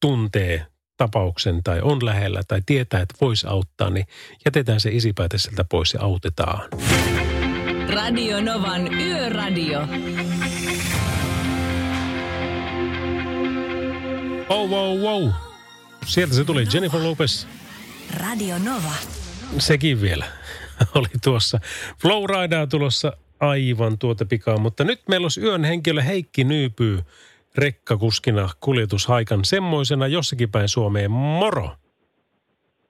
tuntee tapauksen tai on lähellä tai tietää, että voisi auttaa, niin jätetään se isipäätä sieltä pois ja autetaan. Radio Novan Yöradio. Oh, wow, wow. Sieltä se tuli Jennifer Lopez. Radio Nova. Sekin vielä oli tuossa. Flowridaa tulossa aivan tuota pikaa, mutta nyt meillä olisi yön henkilö Heikki Nyypyy rekkakuskina kuljetushaikan semmoisena jossakin päin Suomeen. Moro!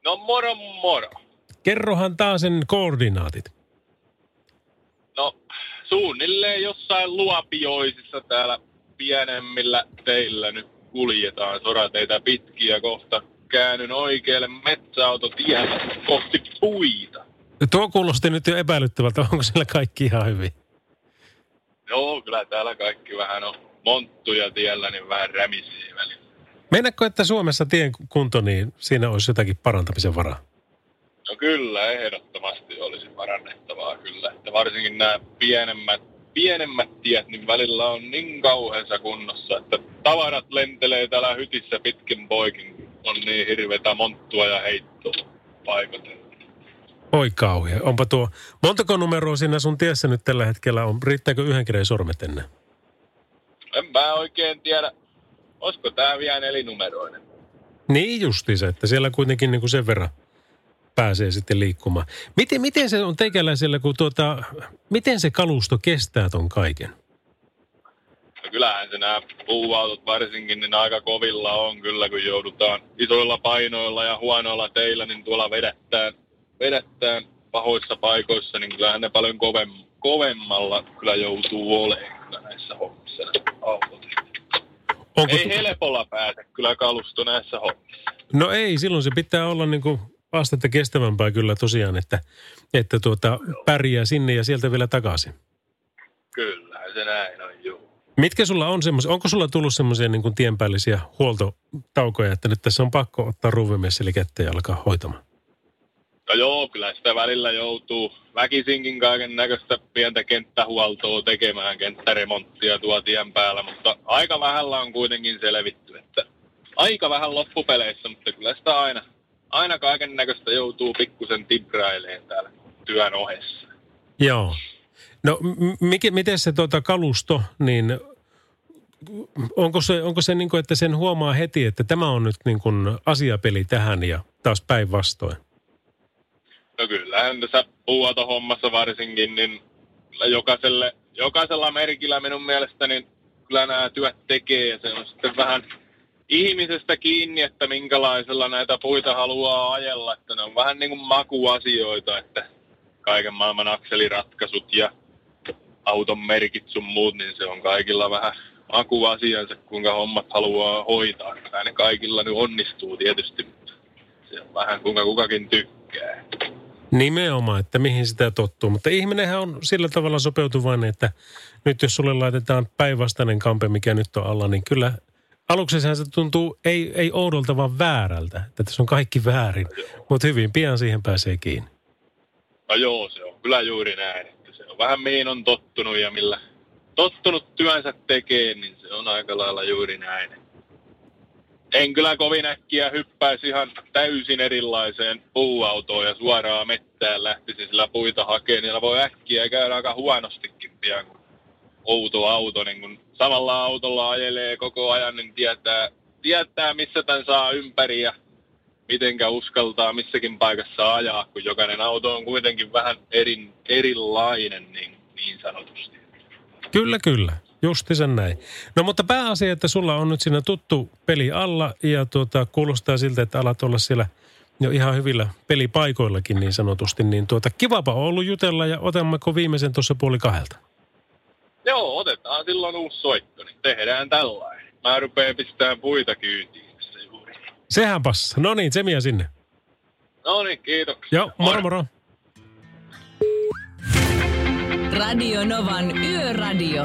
No moro moro. Kerrohan taas sen koordinaatit. No suunnilleen jossain luopioisissa täällä pienemmillä teillä nyt kuljetaan sorateitä pitkiä kohta käännyn oikealle metsäautotielle kohti puita. Tuo kuulosti nyt jo epäilyttävältä. Onko siellä kaikki ihan hyvin? Joo, kyllä täällä kaikki vähän on monttuja tiellä, niin vähän rämisiä välillä. Meinaatko, että Suomessa tien kunto, niin siinä olisi jotakin parantamisen varaa? No kyllä, ehdottomasti olisi parannettavaa kyllä. Että varsinkin nämä pienemmät, pienemmät tiet, niin välillä on niin kauheassa kunnossa, että tavarat lentelee täällä hytissä pitkin poikin, on niin hirveätä monttua ja heittoa paikoitella. Oi kauhea. Onpa tuo, montako numeroa siinä sun tiessä nyt tällä hetkellä on? Riittääkö yhden kirjan sormet ennen? En mä oikein tiedä. Olisiko tää vielä nelinumeroinen? Niin justi se, että siellä kuitenkin niin kuin sen verran pääsee sitten liikkumaan. Miten, miten se on teikäläisellä, kun tuota, miten se kalusto kestää ton kaiken? No kyllähän se nämä puuautot varsinkin, niin aika kovilla on kyllä, kun joudutaan isoilla painoilla ja huonoilla teillä, niin tuolla vedättään, vedättään pahoissa paikoissa, niin kyllähän ne paljon kovem, kovemmalla kyllä joutuu olemaan kyllä näissä hommissa autot. Onko ei tu- helpolla pääse kyllä kalusto näissä hommissa. No ei, silloin se pitää olla niin kuin astetta kestävämpää kyllä tosiaan, että, että tuota, pärjää sinne ja sieltä vielä takaisin. Kyllä, se näin on, juu. Mitkä sulla on semmoisia, onko sulla tullut semmoisia niin tienpäällisiä huoltotaukoja, että nyt tässä on pakko ottaa eli kättä ja alkaa hoitamaan? No joo, kyllä sitä välillä joutuu väkisinkin kaiken näköistä pientä kenttähuoltoa tekemään, kenttäremonttia tuo tien päällä, mutta aika vähällä on kuitenkin selvitty, että aika vähän loppupeleissä, mutta kyllä sitä aina, aina kaiken näköistä joutuu pikkusen tibraileen täällä työn ohessa. Joo. No m- miten se tuota kalusto, niin onko se, onko se niin kuin, että sen huomaa heti, että tämä on nyt niin kuin asiapeli tähän ja taas päinvastoin? No kyllähän tässä puuatohommassa varsinkin, niin jokaiselle, jokaisella merkillä minun mielestäni kyllä nämä työt tekee ja se on sitten vähän ihmisestä kiinni, että minkälaisella näitä puita haluaa ajella, että ne on vähän niin kuin makuasioita, että kaiken maailman akseliratkaisut ja auton merkit sun muut, niin se on kaikilla vähän makuasiansa, kuinka hommat haluaa hoitaa. Kyllä ne kaikilla nyt onnistuu tietysti, mutta se on vähän kuinka kukakin tykkää. Nimenomaan, että mihin sitä tottuu. Mutta ihminenhän on sillä tavalla sopeutuvainen, että nyt jos sulle laitetaan päinvastainen kampe, mikä nyt on alla, niin kyllä aluksi se tuntuu ei, ei oudolta, vaan väärältä. Että tässä on kaikki väärin, mutta hyvin pian siihen pääsee kiinni. No joo, se on kyllä juuri näin. Että se on vähän mihin on tottunut ja millä tottunut työnsä tekee, niin se on aika lailla juuri näin. En kyllä kovin äkkiä hyppäisi ihan täysin erilaiseen puuautoon ja suoraan mettään lähtisi sillä puita hakemaan. Niillä voi äkkiä käydä aika huonostikin pian, kun outo auto, niin kun samalla autolla ajelee koko ajan, niin tietää, tietää missä tämän saa ympäri ja mitenkä uskaltaa missäkin paikassa ajaa, kun jokainen auto on kuitenkin vähän eri, erilainen niin, niin sanotusti. Kyllä, kyllä. Justi sen näin. No mutta pääasia, että sulla on nyt siinä tuttu peli alla ja tuota, kuulostaa siltä, että alat olla siellä jo ihan hyvillä pelipaikoillakin niin sanotusti. Niin tuota, kivapa on ollut jutella ja otammeko viimeisen tuossa puoli kahdelta? Joo, otetaan silloin uusi soitto, niin tehdään tällainen. Mä rupean pistämään puita kyytiin tässä juuri. Sehän passa. No niin, Tsemiä sinne. No niin, kiitoksia. Joo, moro moro. Radio Novan Yöradio.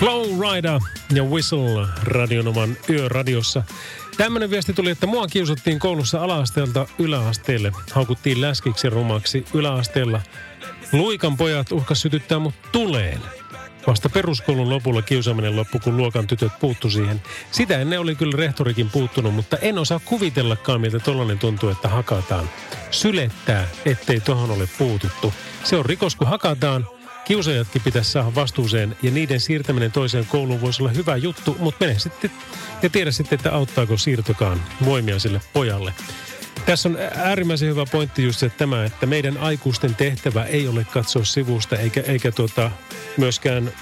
Flow Rider ja Whistle Radionoman yöradiossa. Tämmöinen viesti tuli, että mua kiusattiin koulussa alaasteelta yläasteelle. Haukuttiin läskiksi rumaksi yläasteella. Luikan pojat uhkas sytyttää mut tuleen. Vasta peruskoulun lopulla kiusaaminen loppu, kun luokan tytöt puuttu siihen. Sitä ennen oli kyllä rehtorikin puuttunut, mutta en osaa kuvitellakaan, miltä tollanen tuntuu, että hakataan. Sylettää, ettei tohon ole puututtu. Se on rikos, kun hakataan. Kiusajatkin pitäisi saada vastuuseen ja niiden siirtäminen toiseen kouluun voisi olla hyvä juttu, mutta mene sitten ja tiedä sitten, että auttaako siirtokaan voimia sille pojalle. Tässä on äärimmäisen hyvä pointti just se, että tämä, että meidän aikuisten tehtävä ei ole katsoa sivusta eikä, eikä tuota, myöskään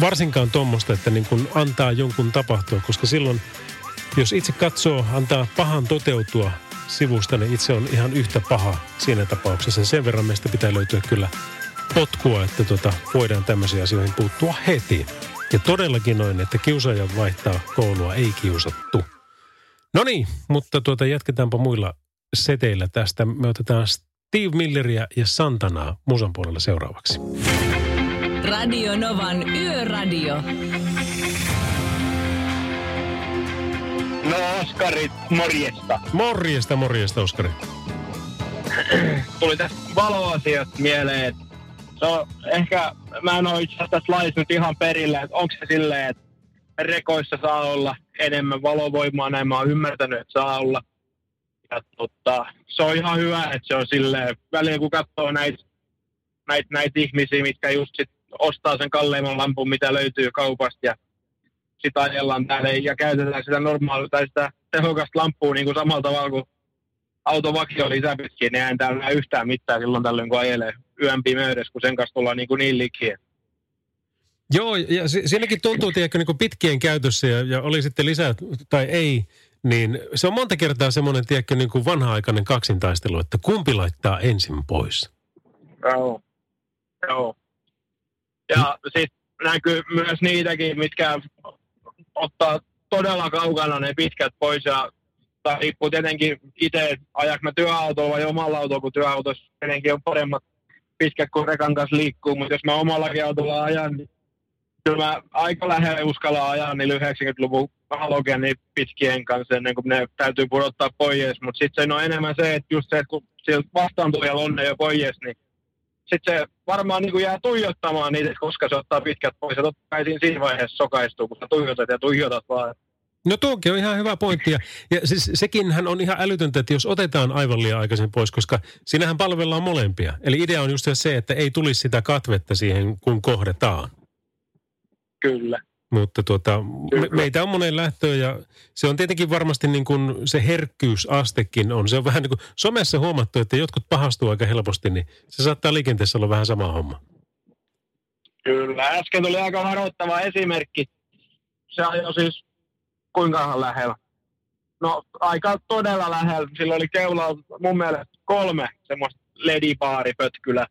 varsinkaan tuommoista, että niin kuin antaa jonkun tapahtua, koska silloin, jos itse katsoo, antaa pahan toteutua sivusta, niin itse on ihan yhtä paha siinä tapauksessa. Sen verran meistä pitää löytyä kyllä potkua, että tuota, voidaan tämmöisiin asioihin puuttua heti. Ja todellakin noin, että kiusaaja vaihtaa koulua, ei kiusattu. No niin, mutta tuota, jatketaanpa muilla seteillä tästä. Me otetaan Steve Milleria ja Santanaa musan puolella seuraavaksi. Radio Novan Yöradio. No Oskari, morjesta. Morjesta, morjesta Oskari. Tuli tästä valoasiasta mieleen, että on ehkä, mä en ole itse asiassa tässä laissa nyt ihan perillä, että onko se silleen, että rekoissa saa olla enemmän valovoimaa, näin mä oon ymmärtänyt, että saa olla. Ja tota, se on ihan hyvä, että se on silleen, välillä kun katsoo näitä näit, näit ihmisiä, mitkä just sit ostaa sen kalleimman lampun, mitä löytyy kaupasta ja sitä ajellaan täällä ja käytetään sitä normaalia tai sitä tehokasta lampua niin kuin samalla tavalla kuin autovakio lisäpitkin, niin ei täällä yhtään mitään silloin tällöin, kun ajelee yön pimeydessä, kun sen kanssa tullaan niin, kuin niin likiä. Joo, ja siinäkin tuntuu, tiedätkö, niin pitkien käytössä ja, ja oli sitten lisää tai ei, niin se on monta kertaa semmoinen, tiedätkö, niin kuin vanha-aikainen kaksintaistelu, että kumpi laittaa ensin pois. Joo, joo. Ja hmm. sitten näkyy myös niitäkin, mitkä ottaa todella kaukana ne pitkät pois ja tai riippuu tietenkin itse, ajaks mä työautolla vai omalla autolla, kun työautossa tietenkin on paremmat pitkät, kun rekan kanssa liikkuu, mutta jos mä omallakin autolla ajan, niin kyllä mä aika lähellä uskalla ajaa niin 90-luvun halogen niin pitkien kanssa ennen kuin ne täytyy pudottaa pois. Mutta sitten se on enemmän se, että just se, että kun sieltä vastaantujalla on ne jo pois, niin sitten se varmaan niin kuin jää tuijottamaan niitä, koska se ottaa pitkät pois. Ja totta kai siinä vaiheessa sokaistuu, kun sä tuijotat ja tuijotat vaan. No tuokin on ihan hyvä pointti. Ja, ja siis sekinhän on ihan älytöntä, että jos otetaan aivan liian aikaisin pois, koska siinähän palvellaan molempia. Eli idea on just se, että ei tulisi sitä katvetta siihen, kun kohdetaan. Kyllä. Mutta tuota, me, meitä on monen lähtöön ja se on tietenkin varmasti niin kuin se herkkyysastekin on. Se on vähän niin kuin somessa huomattu, että jotkut pahastuu aika helposti, niin se saattaa liikenteessä olla vähän sama homma. Kyllä, äsken tuli aika varoittava esimerkki. Se ajoi siis kuinka lähellä? No aika todella lähellä. Sillä oli keula mun mielestä kolme semmoista ledibaaripötkylä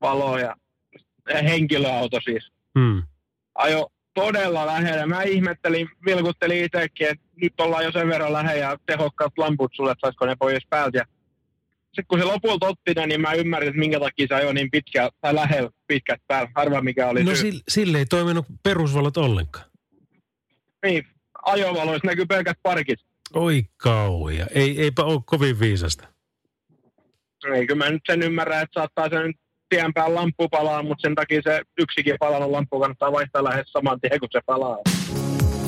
valo ja henkilöauto siis. Hmm. Ajo todella lähellä. Mä ihmettelin, vilkuttelin itsekin, että nyt ollaan jo sen verran lähellä ja tehokkaat lamput sulle, että saisiko ne pois päältä. Ja sitten kun se lopulta otti ne, niin mä ymmärrin, että minkä takia se ajoi niin pitkä tai lähellä pitkät päällä. Arva mikä oli No syy. sille, sille ei toiminut perusvalot ollenkaan. Niin, ajovaloissa näkyy pelkät parkit. Oi kauhia. Ei, eipä ole kovin viisasta. Eikö mä nyt sen ymmärrä, että saattaa sen tien päällä lamppu palaa, mutta sen takia se yksikin palannut lamppu kannattaa vaihtaa lähes saman tien, kun se palaa.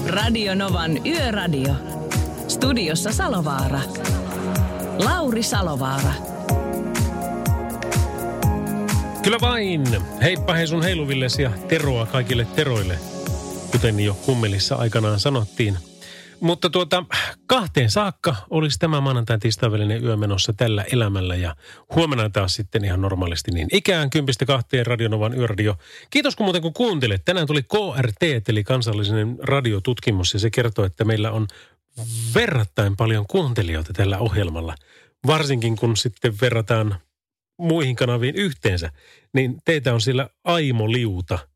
Radio Novan Yöradio. Studiossa Salovaara. Lauri Salovaara. Kyllä vain. Heippa hei sun heiluvillesi ja teroa kaikille teroille, kuten jo kummelissa aikanaan sanottiin. Mutta tuota, kahteen saakka olisi tämä maanantain tiistain välinen yö menossa tällä elämällä ja huomenna taas sitten ihan normaalisti niin ikään kympistä kahteen Radionovan yöradio. Kiitos kun muuten kun kuuntelet. Tänään tuli KRT eli kansallinen radiotutkimus ja se kertoo, että meillä on verrattain paljon kuuntelijoita tällä ohjelmalla. Varsinkin kun sitten verrataan muihin kanaviin yhteensä, niin teitä on siellä aimo liuta.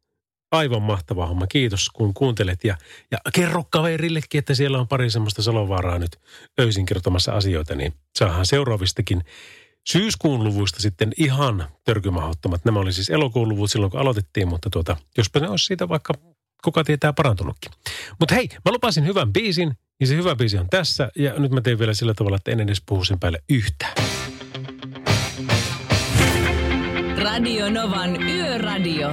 Aivan mahtava homma. Kiitos kun kuuntelet ja, ja kerro kaverillekin, että siellä on pari semmoista salovaaraa nyt öisin kertomassa asioita, niin saahan seuraavistakin syyskuun luvuista sitten ihan törkymahottomat. Nämä oli siis elokuun luvut silloin, kun aloitettiin, mutta tuota, jospa ne olisi siitä vaikka kuka tietää parantunutkin. Mutta hei, mä lupasin hyvän biisin, ja se hyvä biisi on tässä, ja nyt mä teen vielä sillä tavalla, että en edes puhu sen päälle yhtään. Radio Novan Yöradio.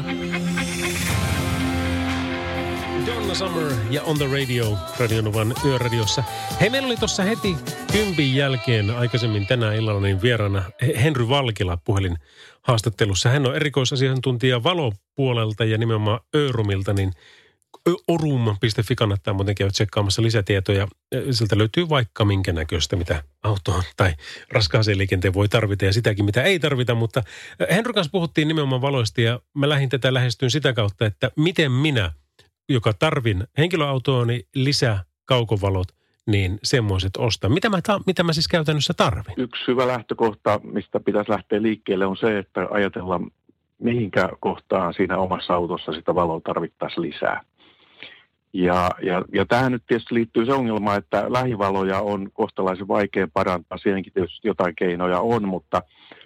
Donna Summer ja On the Radio, Radionovan yöradiossa. Hei, meillä oli tuossa heti kympin jälkeen aikaisemmin tänä illalla niin vieraana Henry Valkila puhelin haastattelussa. Hän on erikoisasiantuntija valopuolelta ja nimenomaan Örumilta, niin orum.fi kannattaa muuten käydä tsekkaamassa lisätietoja. Siltä löytyy vaikka minkä näköistä, mitä autoon tai raskaaseen liikenteen voi tarvita ja sitäkin, mitä ei tarvita. Mutta Henry kanssa puhuttiin nimenomaan valoista ja mä lähdin tätä lähestyyn sitä kautta, että miten minä, joka tarvin henkilöautooni lisää kaukovalot, niin semmoiset ostaa. Mitä mä, ta- mitä mä siis käytännössä tarvin? Yksi hyvä lähtökohta, mistä pitäisi lähteä liikkeelle, on se, että ajatellaan, mihinkä kohtaan siinä omassa autossa sitä valoa tarvittaisiin lisää. Ja, ja, ja tähän nyt tietysti liittyy se ongelma, että lähivaloja on kohtalaisen vaikea parantaa. Siihenkin tietysti jotain keinoja on, mutta,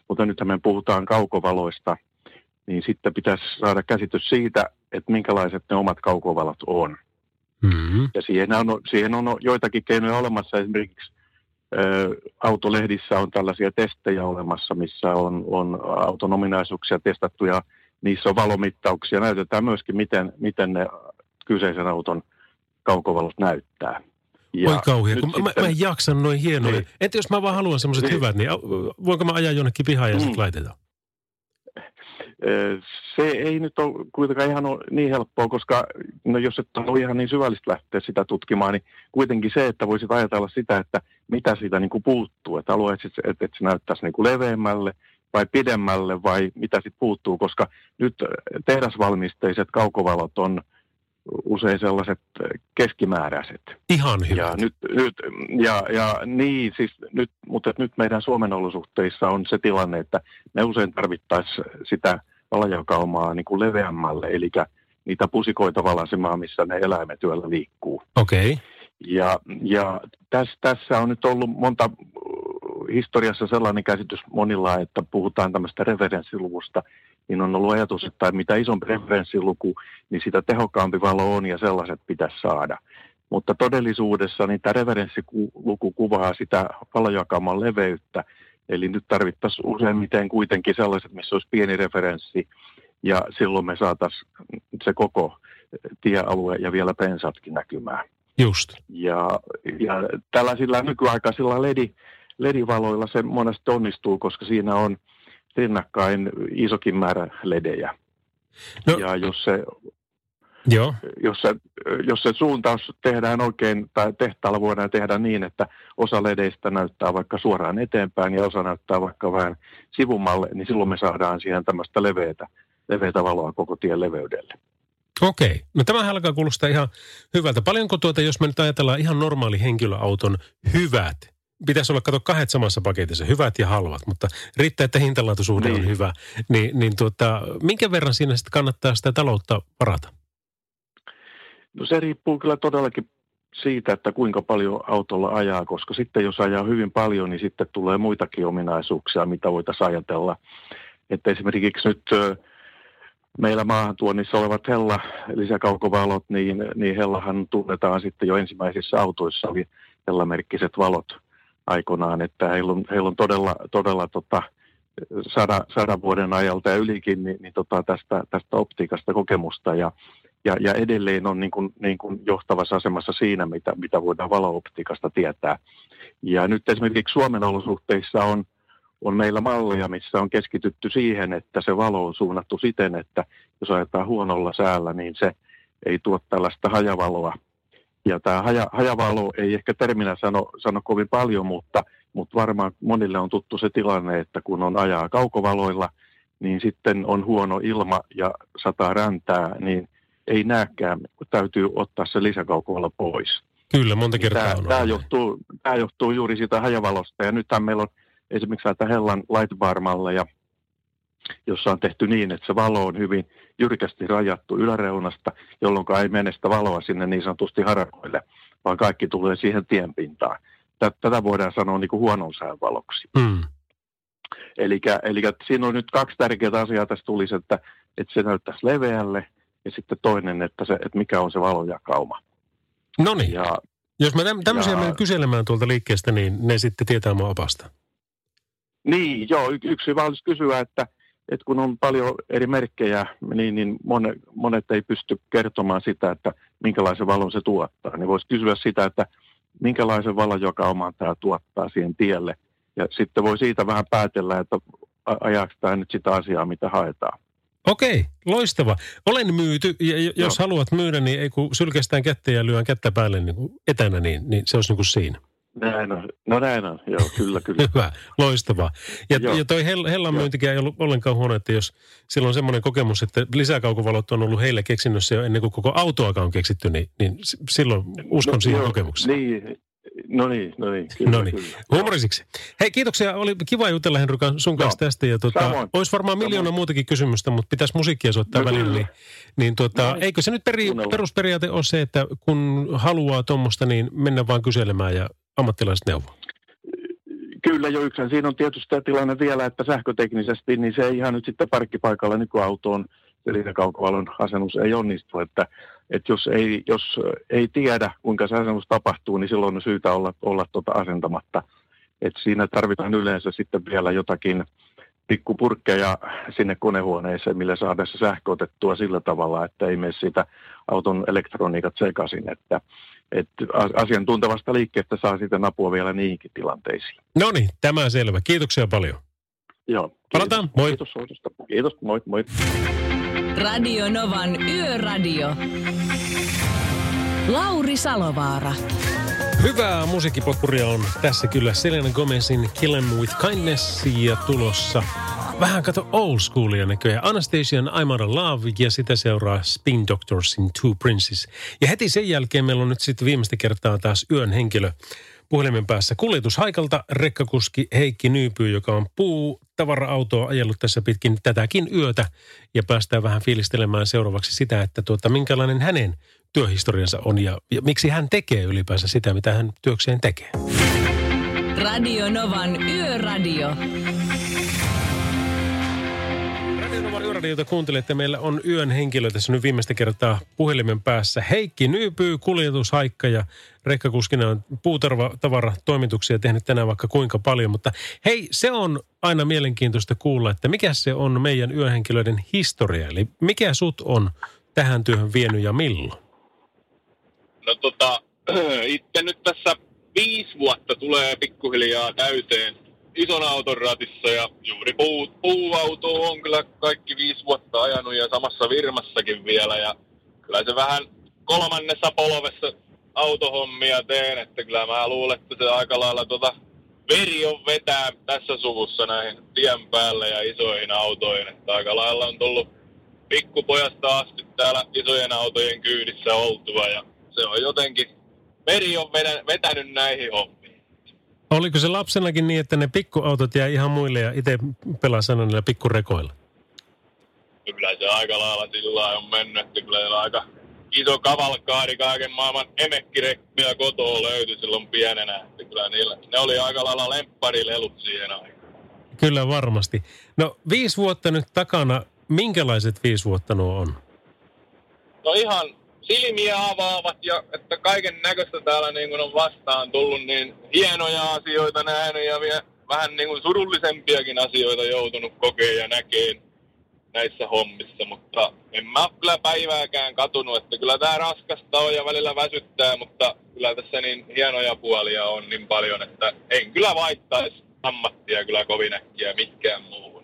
mutta nyt me puhutaan kaukovaloista, niin sitten pitäisi saada käsitys siitä, että minkälaiset ne omat kaukovalot on. Mm-hmm. Ja siihen on, siihen on joitakin keinoja olemassa. Esimerkiksi ö, autolehdissä on tällaisia testejä olemassa, missä on, on auton ominaisuuksia testattu ja niissä on valomittauksia. Näytetään myöskin, miten, miten ne kyseisen auton kaukovalot näyttää. Ja Oi kun nyt mä, mä en jaksa noin hienoja. Niin. Entä jos mä vaan haluan semmoiset Niin. hyvät, niin voinko mä ajaa jonnekin pihaan ja Mm. sitten laitetaan? Ö, Se ei nyt ole kuitenkaan ihan ole niin helppoa, koska no jos et ole ihan niin syvällistä lähteä sitä tutkimaan, niin kuitenkin se, että voisit ajatella sitä, että mitä siitä niin kuin puuttuu. Että haluaisit, että, että se näyttäisi niin kuin leveämmälle vai pidemmälle vai mitä sitten puuttuu, koska nyt tehdasvalmisteiset kaukovalot on usein sellaiset keskimääräiset. Ihan hyvä. Ja nyt, nyt ja, ja niin, siis nyt, mutta nyt meidän Suomen olosuhteissa on se tilanne, että me usein tarvittaisiin sitä valajakaumaa niin kuin leveämmälle, eli niitä pusikoita valaisemaan, missä ne eläimet yöllä liikkuu. Okei. Okay. Ja, ja tässä, tässä on nyt ollut monta historiassa sellainen käsitys monilla, että puhutaan tämmöistä referenssiluvusta, niin on ollut ajatus, että mitä isompi referenssiluku, niin sitä tehokkaampi valo on ja sellaiset pitäisi saada. Mutta todellisuudessa niin tämä referenssiluku kuvaa sitä valojakauman leveyttä, eli nyt tarvittaisiin useimmiten kuitenkin sellaiset, missä olisi pieni referenssi, ja silloin me saataisiin se koko tiealue ja vielä pensatkin näkymään. Just. Ja, ja tällaisilla nykyaikaisilla LED, LED-valoilla se monesti onnistuu, koska siinä on rinnakkain isokin määrä ledejä. No. Ja jos se, Joo. jos, se, jos se suuntaus tehdään oikein, tai tehtaalla voidaan tehdä niin, että osa ledeistä näyttää vaikka suoraan eteenpäin ja osa näyttää vaikka vähän sivumalle, niin silloin me saadaan siihen tämmöistä leveätä, leveätä valoa koko tien leveydelle. Okei. No tämä alkaa kuulostaa ihan hyvältä. Paljonko tuota, jos me nyt ajatellaan ihan normaali henkilöauton hyvät pitäisi olla, kato, kahdet samassa paketissa, hyvät ja halvat, mutta riittää, että hintalaatusuhde niin. on hyvä. Niin, niin tuota, minkä verran siinä sitten kannattaa sitä taloutta parata? No se riippuu kyllä todellakin siitä, että kuinka paljon autolla ajaa, koska sitten jos ajaa hyvin paljon, niin sitten tulee muitakin ominaisuuksia, mitä voitaisiin ajatella. Että esimerkiksi nyt meillä maahantuonnissa olevat Hella lisäkaukovalot, niin, niin Hellahan tunnetaan sitten jo ensimmäisissä autoissa oli Hella-merkkiset valot aikoinaan, että heillä on, heillä on todella, todella tota, sada, sadan vuoden ajalta ja ylikin niin, niin tota, tästä, tästä optiikasta kokemusta ja, ja, ja edelleen on niin kuin, niin kuin johtavassa asemassa siinä, mitä, mitä voidaan valooptiikasta tietää. Ja nyt esimerkiksi Suomen olosuhteissa on, on meillä malleja, missä on keskitytty siihen, että se valo on suunnattu siten, että jos ajetaan huonolla säällä, niin se ei tuo tällaista hajavaloa. Ja tämä haja, hajavalo ei ehkä terminä sano, sano kovin paljon, mutta, mutta varmaan monille on tuttu se tilanne, että kun on ajaa kaukovaloilla, niin sitten on huono ilma ja sataa räntää, niin ei näkään, täytyy ottaa se lisäkaukovalo pois. Kyllä, monta kertaa tämä, on tämä johtuu, tämä johtuu juuri siitä hajavalosta ja nythän meillä on esimerkiksi näitä Hellan lightbar-malleja, jossa on tehty niin, että se valo on hyvin jyrkästi rajattu yläreunasta, jolloin ei mene sitä valoa sinne niin sanotusti harakoille, vaan kaikki tulee siihen tienpintaan. Tätä voidaan sanoa niin kuin huonon sään valoksi. Mm. Eli siinä on nyt kaksi tärkeää asiaa tässä tulisi, että, että se näyttäisi leveälle ja sitten toinen, että, se, että mikä on se valojakauma. No niin. Ja, Jos mä tämmöisiä ja, menen kyselemään tuolta liikkeestä, niin ne sitten tietää mua opasta. Niin, joo. Y- yksi vaan olisi kysyä, että, että kun on paljon eri merkkejä, niin, niin monet, monet ei pysty kertomaan sitä, että minkälaisen valon se tuottaa. Niin voisi kysyä sitä, että minkälaisen valon joka omaan tämä tuottaa siihen tielle. Ja sitten voi siitä vähän päätellä, että ajaako tämä nyt sitä asiaa, mitä haetaan. Okei, loistava. Olen myyty, ja jos Joo. haluat myydä, niin ei kun sylkästään kättä ja lyön kättä päälle niin kuin etänä, niin, niin se olisi niin kuin siinä. Näin on. No näin on, joo, kyllä, kyllä. Hyvä, loistavaa. Ja, ja toi Hellan myyntikään ei ollut ollenkaan huono, että jos sillä on semmoinen kokemus, että lisäkaukovalot on ollut heille keksinnössä jo ennen kuin koko autoakaan on keksitty, niin, niin silloin uskon no, siihen joo, kokemukseen. Niin, No niin, no niin. Kyllä, no niin. Humorisiksi. Hei, kiitoksia. Oli kiva jutella Henry sun kanssa no, tästä. Ja tuota, olisi varmaan miljoona Samoin. muutakin kysymystä, mutta pitäisi musiikkia soittaa no, välillä. Niin, niin tuota, no, niin. eikö se nyt peri, perusperiaate ole se, että kun haluaa tuommoista, niin mennä vaan kyselemään ja ammattilaiset neuvoo? Kyllä jo yksin. Siinä on tietysti tämä tilanne vielä, että sähköteknisesti niin se ei ihan nyt sitten parkkipaikalla nykyautoon se kaukovalon asennus ei onnistu. Että, että jos, ei, jos ei tiedä, kuinka se asennus tapahtuu, niin silloin on syytä olla, olla tuota asentamatta. Et siinä tarvitaan yleensä sitten vielä jotakin pikkupurkkeja sinne konehuoneeseen, millä saadaan se sähkö otettua sillä tavalla, että ei mene siitä auton elektroniikat sekaisin. Että, että asiantuntevasta liikkeestä saa sitten apua vielä niihinkin tilanteisiin. No niin, tämä selvä. Kiitoksia paljon. Joo. Kiitos. Palataan. Moi. Kiitos soitosta. Kiitos. Moi. Moi. Radio Novan Yöradio. Lauri Salovaara. Hyvää musiikkipotpuria on tässä kyllä Selena Gomezin Kill Em With Kindness ja tulossa vähän kato old schoolia näköjään. Anastasian I'm Out of Love ja sitä seuraa Spin Doctorsin Two Princes. Ja heti sen jälkeen meillä on nyt sitten viimeistä kertaa taas yön henkilö puhelimen päässä. Kuljetushaikalta rekkakuski Heikki Nyypyy, joka on puu tavara-autoa ajellut tässä pitkin tätäkin yötä. Ja päästään vähän fiilistelemään seuraavaksi sitä, että tuota, minkälainen hänen työhistoriansa on ja, ja miksi hän tekee ylipäänsä sitä, mitä hän työkseen tekee. Radio Novan Yöradio. Yöradiota kuuntelette. Meillä on yön henkilö tässä nyt viimeistä kertaa puhelimen päässä. Heikki Nyypyy, kuljetushaikka ja rekkakuskina on puutarva toimituksia tehnyt tänään vaikka kuinka paljon. Mutta hei, se on aina mielenkiintoista kuulla, että mikä se on meidän yöhenkilöiden historia. Eli mikä sut on tähän työhön vienyt ja milloin? No tota, itse nyt tässä viisi vuotta tulee pikkuhiljaa täyteen ison auton ratissa ja juuri puu, puuauto on kyllä kaikki viisi vuotta ajanut ja samassa virmassakin vielä ja kyllä se vähän kolmannessa polvessa autohommia teen, että kyllä mä luulen, että se aika lailla tuota veri on vetää tässä suvussa näihin tien päälle ja isoihin autoihin, että aika lailla on tullut pikkupojasta asti täällä isojen autojen kyydissä oltua ja se on jotenkin, veri on vetänyt näihin hommiin. Oliko se lapsenakin niin, että ne pikkuautot jäi ihan muille ja itse pelasi aina niillä pikkurekoilla? Kyllä se aika lailla sillä on mennyt, että kyllä aika iso kavalkaari kaiken maailman emekkirekkiä kotoa löytyi silloin pienenä. Että kyllä niillä, ne oli aika lailla lempparilelut siihen aikaan. Kyllä varmasti. No viisi vuotta nyt takana. Minkälaiset viisi vuotta nuo on? No ihan silmiä avaavat ja että kaiken näköistä täällä niin kuin on vastaan tullut, niin hienoja asioita nähnyt ja vielä vähän niin kuin surullisempiakin asioita joutunut kokeen ja näkeen näissä hommissa, mutta en mä kyllä päivääkään katunut, että kyllä tämä raskasta on ja välillä väsyttää, mutta kyllä tässä niin hienoja puolia on niin paljon, että en kyllä vaihtaisi ammattia kyllä kovin äkkiä mitkään muuhun.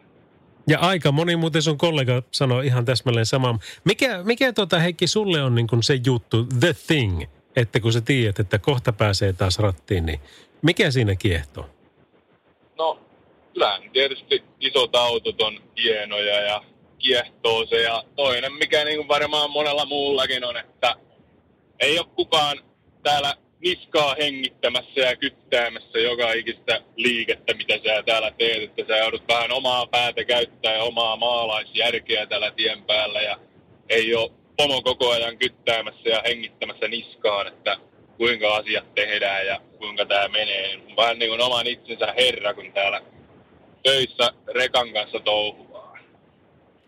Ja aika moni muuten sun kollega sanoi ihan täsmälleen samaa. Mikä, mikä tota Heikki sulle on niin se juttu, the thing, että kun sä tiedät, että kohta pääsee taas rattiin, niin mikä siinä kiehtoo? No, kyllähän tietysti isot autot on hienoja ja kiehtoo se. Ja toinen, mikä niin kuin varmaan monella muullakin on, että ei ole kukaan täällä niskaa hengittämässä ja kyttäämässä joka ikistä liikettä, mitä sä täällä teet. Että sä joudut vähän omaa päätä käyttää ja omaa maalaisjärkeä täällä tien päällä. Ja ei ole pomo koko ajan kyttäämässä ja hengittämässä niskaan, että kuinka asiat tehdään ja kuinka tämä menee. Vähän niin kuin oman itsensä herra, kun täällä töissä rekan kanssa touhuvaa.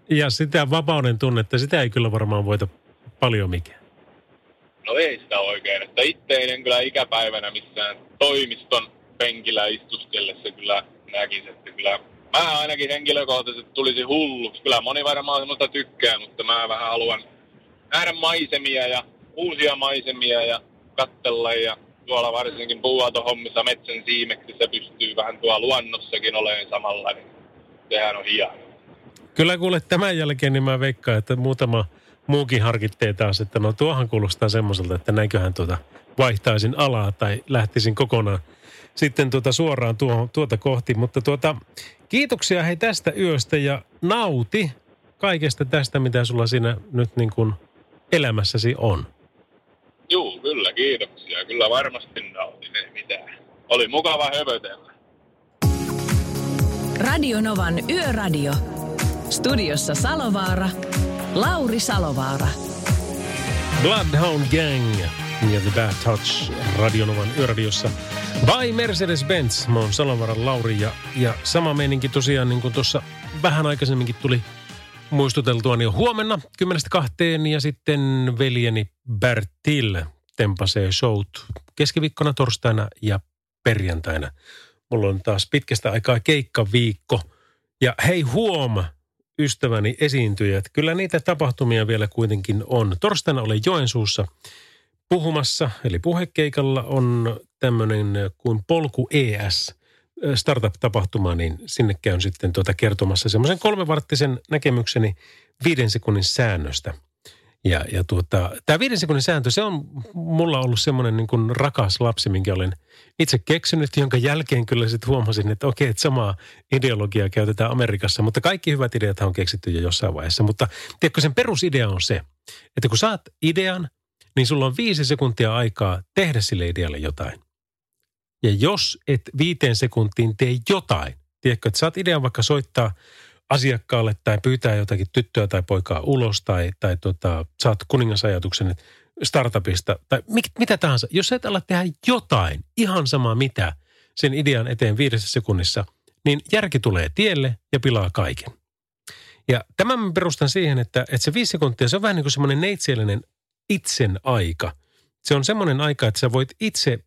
Ja sitä vapauden tunnetta, sitä ei kyllä varmaan voita paljon mikään. No ei sitä oikein, että itse en kyllä ikäpäivänä missään toimiston penkillä istuskellessa kyllä näkisi, että kyllä mä ainakin henkilökohtaisesti tulisi hulluksi. Kyllä moni varmaan semmoista tykkää, mutta mä vähän haluan nähdä maisemia ja uusia maisemia ja kattella ja tuolla varsinkin puuautohommissa metsän siimeksissä pystyy vähän tuolla luonnossakin olemaan samalla, niin sehän on hieno. Kyllä kuule tämän jälkeen niin mä veikkaan, että muutama muukin harkittee taas, että no tuohan kuulostaa semmoiselta, että näinköhän tuota vaihtaisin alaa tai lähtisin kokonaan sitten tuota suoraan tuo, tuota kohti. Mutta tuota, kiitoksia hei tästä yöstä ja nauti kaikesta tästä, mitä sulla siinä nyt niin kuin elämässäsi on. Juu, kyllä, kiitoksia. Kyllä varmasti nautin, ei mitään. Oli mukava höpötellä. Radio Novan Yöradio. Studiossa Salovaara. Lauri Salovaara. Bloodhound Gang ja The Bad Touch Radionovan yöradiossa. By Mercedes-Benz. Mä oon Salovaran Lauri ja, ja sama meininki tosiaan niin kuin tuossa vähän aikaisemminkin tuli muistuteltua, niin huomenna 10.2 ja sitten veljeni Bertil tempasee showt keskiviikkona, torstaina ja perjantaina. Mulla on taas pitkästä aikaa keikkaviikko. Ja hei huom, ystäväni esiintyjät, kyllä niitä tapahtumia vielä kuitenkin on. Torstaina olen Joensuussa puhumassa, eli puhekeikalla on tämmöinen kuin Polku ES startup-tapahtuma, niin sinne käyn sitten tuota kertomassa semmoisen kolmevarttisen näkemykseni viiden sekunnin säännöstä. Ja, ja tuota, tämä viiden sekunnin sääntö, se on mulla ollut semmoinen niin kuin rakas lapsi, minkä olen itse keksinyt, jonka jälkeen kyllä sitten huomasin, että okei, että samaa ideologiaa käytetään Amerikassa, mutta kaikki hyvät ideat on keksitty jo jossain vaiheessa. Mutta tiedätkö, sen perusidea on se, että kun saat idean, niin sulla on viisi sekuntia aikaa tehdä sille idealle jotain. Ja jos et viiteen sekuntiin tee jotain, tiedätkö, että saat idean vaikka soittaa asiakkaalle tai pyytää jotakin tyttöä tai poikaa ulos tai, tai tota, saat kuningasajatuksen startupista tai mit, mitä tahansa. Jos et ala tehdä jotain, ihan sama mitä, sen idean eteen viidessä sekunnissa, niin järki tulee tielle ja pilaa kaiken. Ja tämän mä perustan siihen, että, että se viisi sekuntia, se on vähän niin kuin semmoinen neitsellinen itsen aika. Se on semmoinen aika, että sä voit itse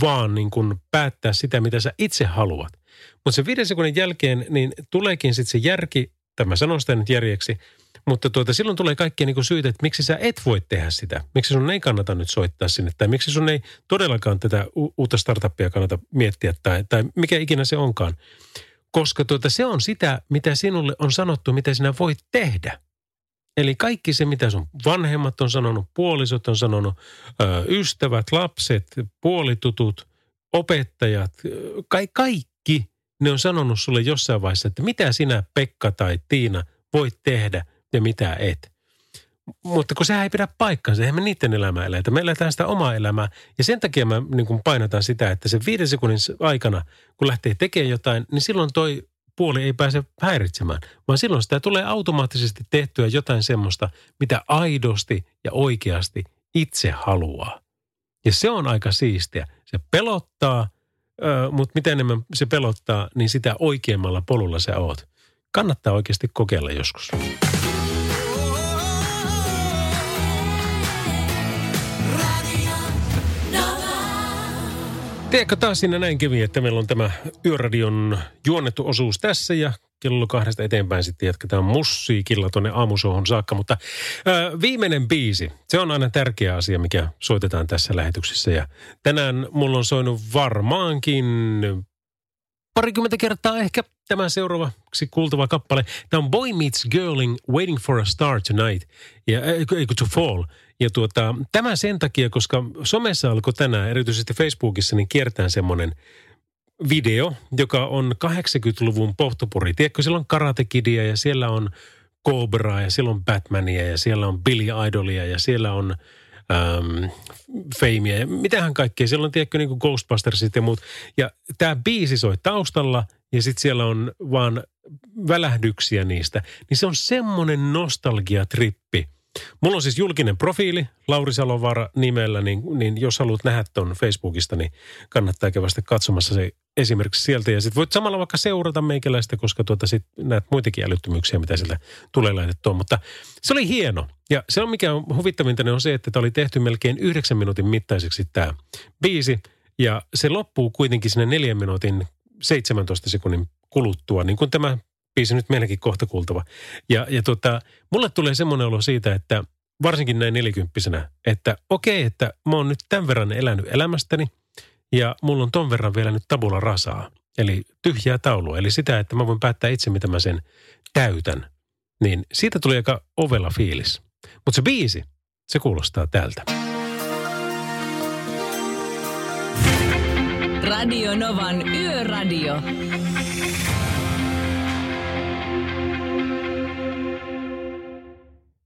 vaan niin kuin päättää sitä, mitä sä itse haluat. Mutta se viiden sekunnin jälkeen, niin tuleekin sitten se järki, tämä sanon sitä nyt järjeksi, mutta tuota, silloin tulee kaikkia niin syitä, että miksi sä et voi tehdä sitä. Miksi sun ei kannata nyt soittaa sinne, tai miksi sun ei todellakaan tätä u- uutta startuppia kannata miettiä, tai, tai mikä ikinä se onkaan. Koska tuota, se on sitä, mitä sinulle on sanottu, mitä sinä voit tehdä. Eli kaikki se, mitä sun vanhemmat on sanonut, puolisot on sanonut, ystävät, lapset, puolitutut, opettajat, ka- kaikki ne on sanonut sulle jossain vaiheessa, että mitä sinä Pekka tai Tiina voit tehdä ja mitä et. Mutta kun sehän ei pidä paikkaansa, eihän me niiden elämää eletä. Me eletään sitä omaa elämää. Ja sen takia mä niin kuin painotan sitä, että se viiden sekunnin aikana, kun lähtee tekemään jotain, niin silloin toi puoli ei pääse häiritsemään. Vaan silloin sitä tulee automaattisesti tehtyä jotain semmoista, mitä aidosti ja oikeasti itse haluaa. Ja se on aika siistiä. Se pelottaa, mutta mitä enemmän se pelottaa, niin sitä oikeammalla polulla sä oot. Kannattaa oikeasti kokeilla joskus. Tiedätkö taas siinä näin kävi, että meillä on tämä Yöradion juonnettu osuus tässä ja kello kahdesta eteenpäin sitten jatketaan musiikilla tuonne aamusohon saakka. Mutta ää, viimeinen biisi, se on aina tärkeä asia, mikä soitetaan tässä lähetyksessä. Ja tänään mulla on soinut varmaankin parikymmentä kertaa ehkä tämä seuraavaksi kuultava kappale. Tämä on Boy Meets Girling Waiting for a Star Tonight. Ja, eikö to fall. Ja tuota, tämä sen takia, koska somessa alkoi tänään, erityisesti Facebookissa, niin kiertää semmoinen video, joka on 80-luvun pohtopuri. Tiedätkö, siellä on Karate Kidia ja siellä on Cobraa ja siellä on Batmania ja siellä on Billy Idolia ja siellä on ähm, Famea ja mitähän kaikkea. Siellä on, tiedätkö, niin kuin Ghostbustersit ja muut. Ja tämä biisi soi taustalla ja sitten siellä on vaan välähdyksiä niistä. Niin se on semmoinen nostalgiatrippi. Mulla on siis julkinen profiili, Lauri Salovaara nimellä, niin, niin jos haluat nähdä ton Facebookista, niin kannattaa käydä katsomassa se esimerkiksi sieltä. Ja sitten voit samalla vaikka seurata meikäläistä, koska tuota sit näet muitakin älyttömyyksiä, mitä sieltä tulee laitettua. Mutta se oli hieno. Ja se on mikä on huvittavinta, on se, että tämä oli tehty melkein yhdeksän minuutin mittaiseksi tämä biisi. Ja se loppuu kuitenkin sinne neljän minuutin 17 sekunnin kuluttua, niin kuin tämä biisi nyt meilläkin kohta kuultava. Ja, ja tota, mulle tulee semmoinen olo siitä, että varsinkin näin nelikymppisenä, että okei, että mä oon nyt tämän verran elänyt elämästäni ja mulla on ton verran vielä nyt tabula rasaa. Eli tyhjää taulua, eli sitä, että mä voin päättää itse, mitä mä sen täytän. Niin siitä tuli aika ovella fiilis. Mutta se biisi, se kuulostaa tältä. Radio Novan Yöradio.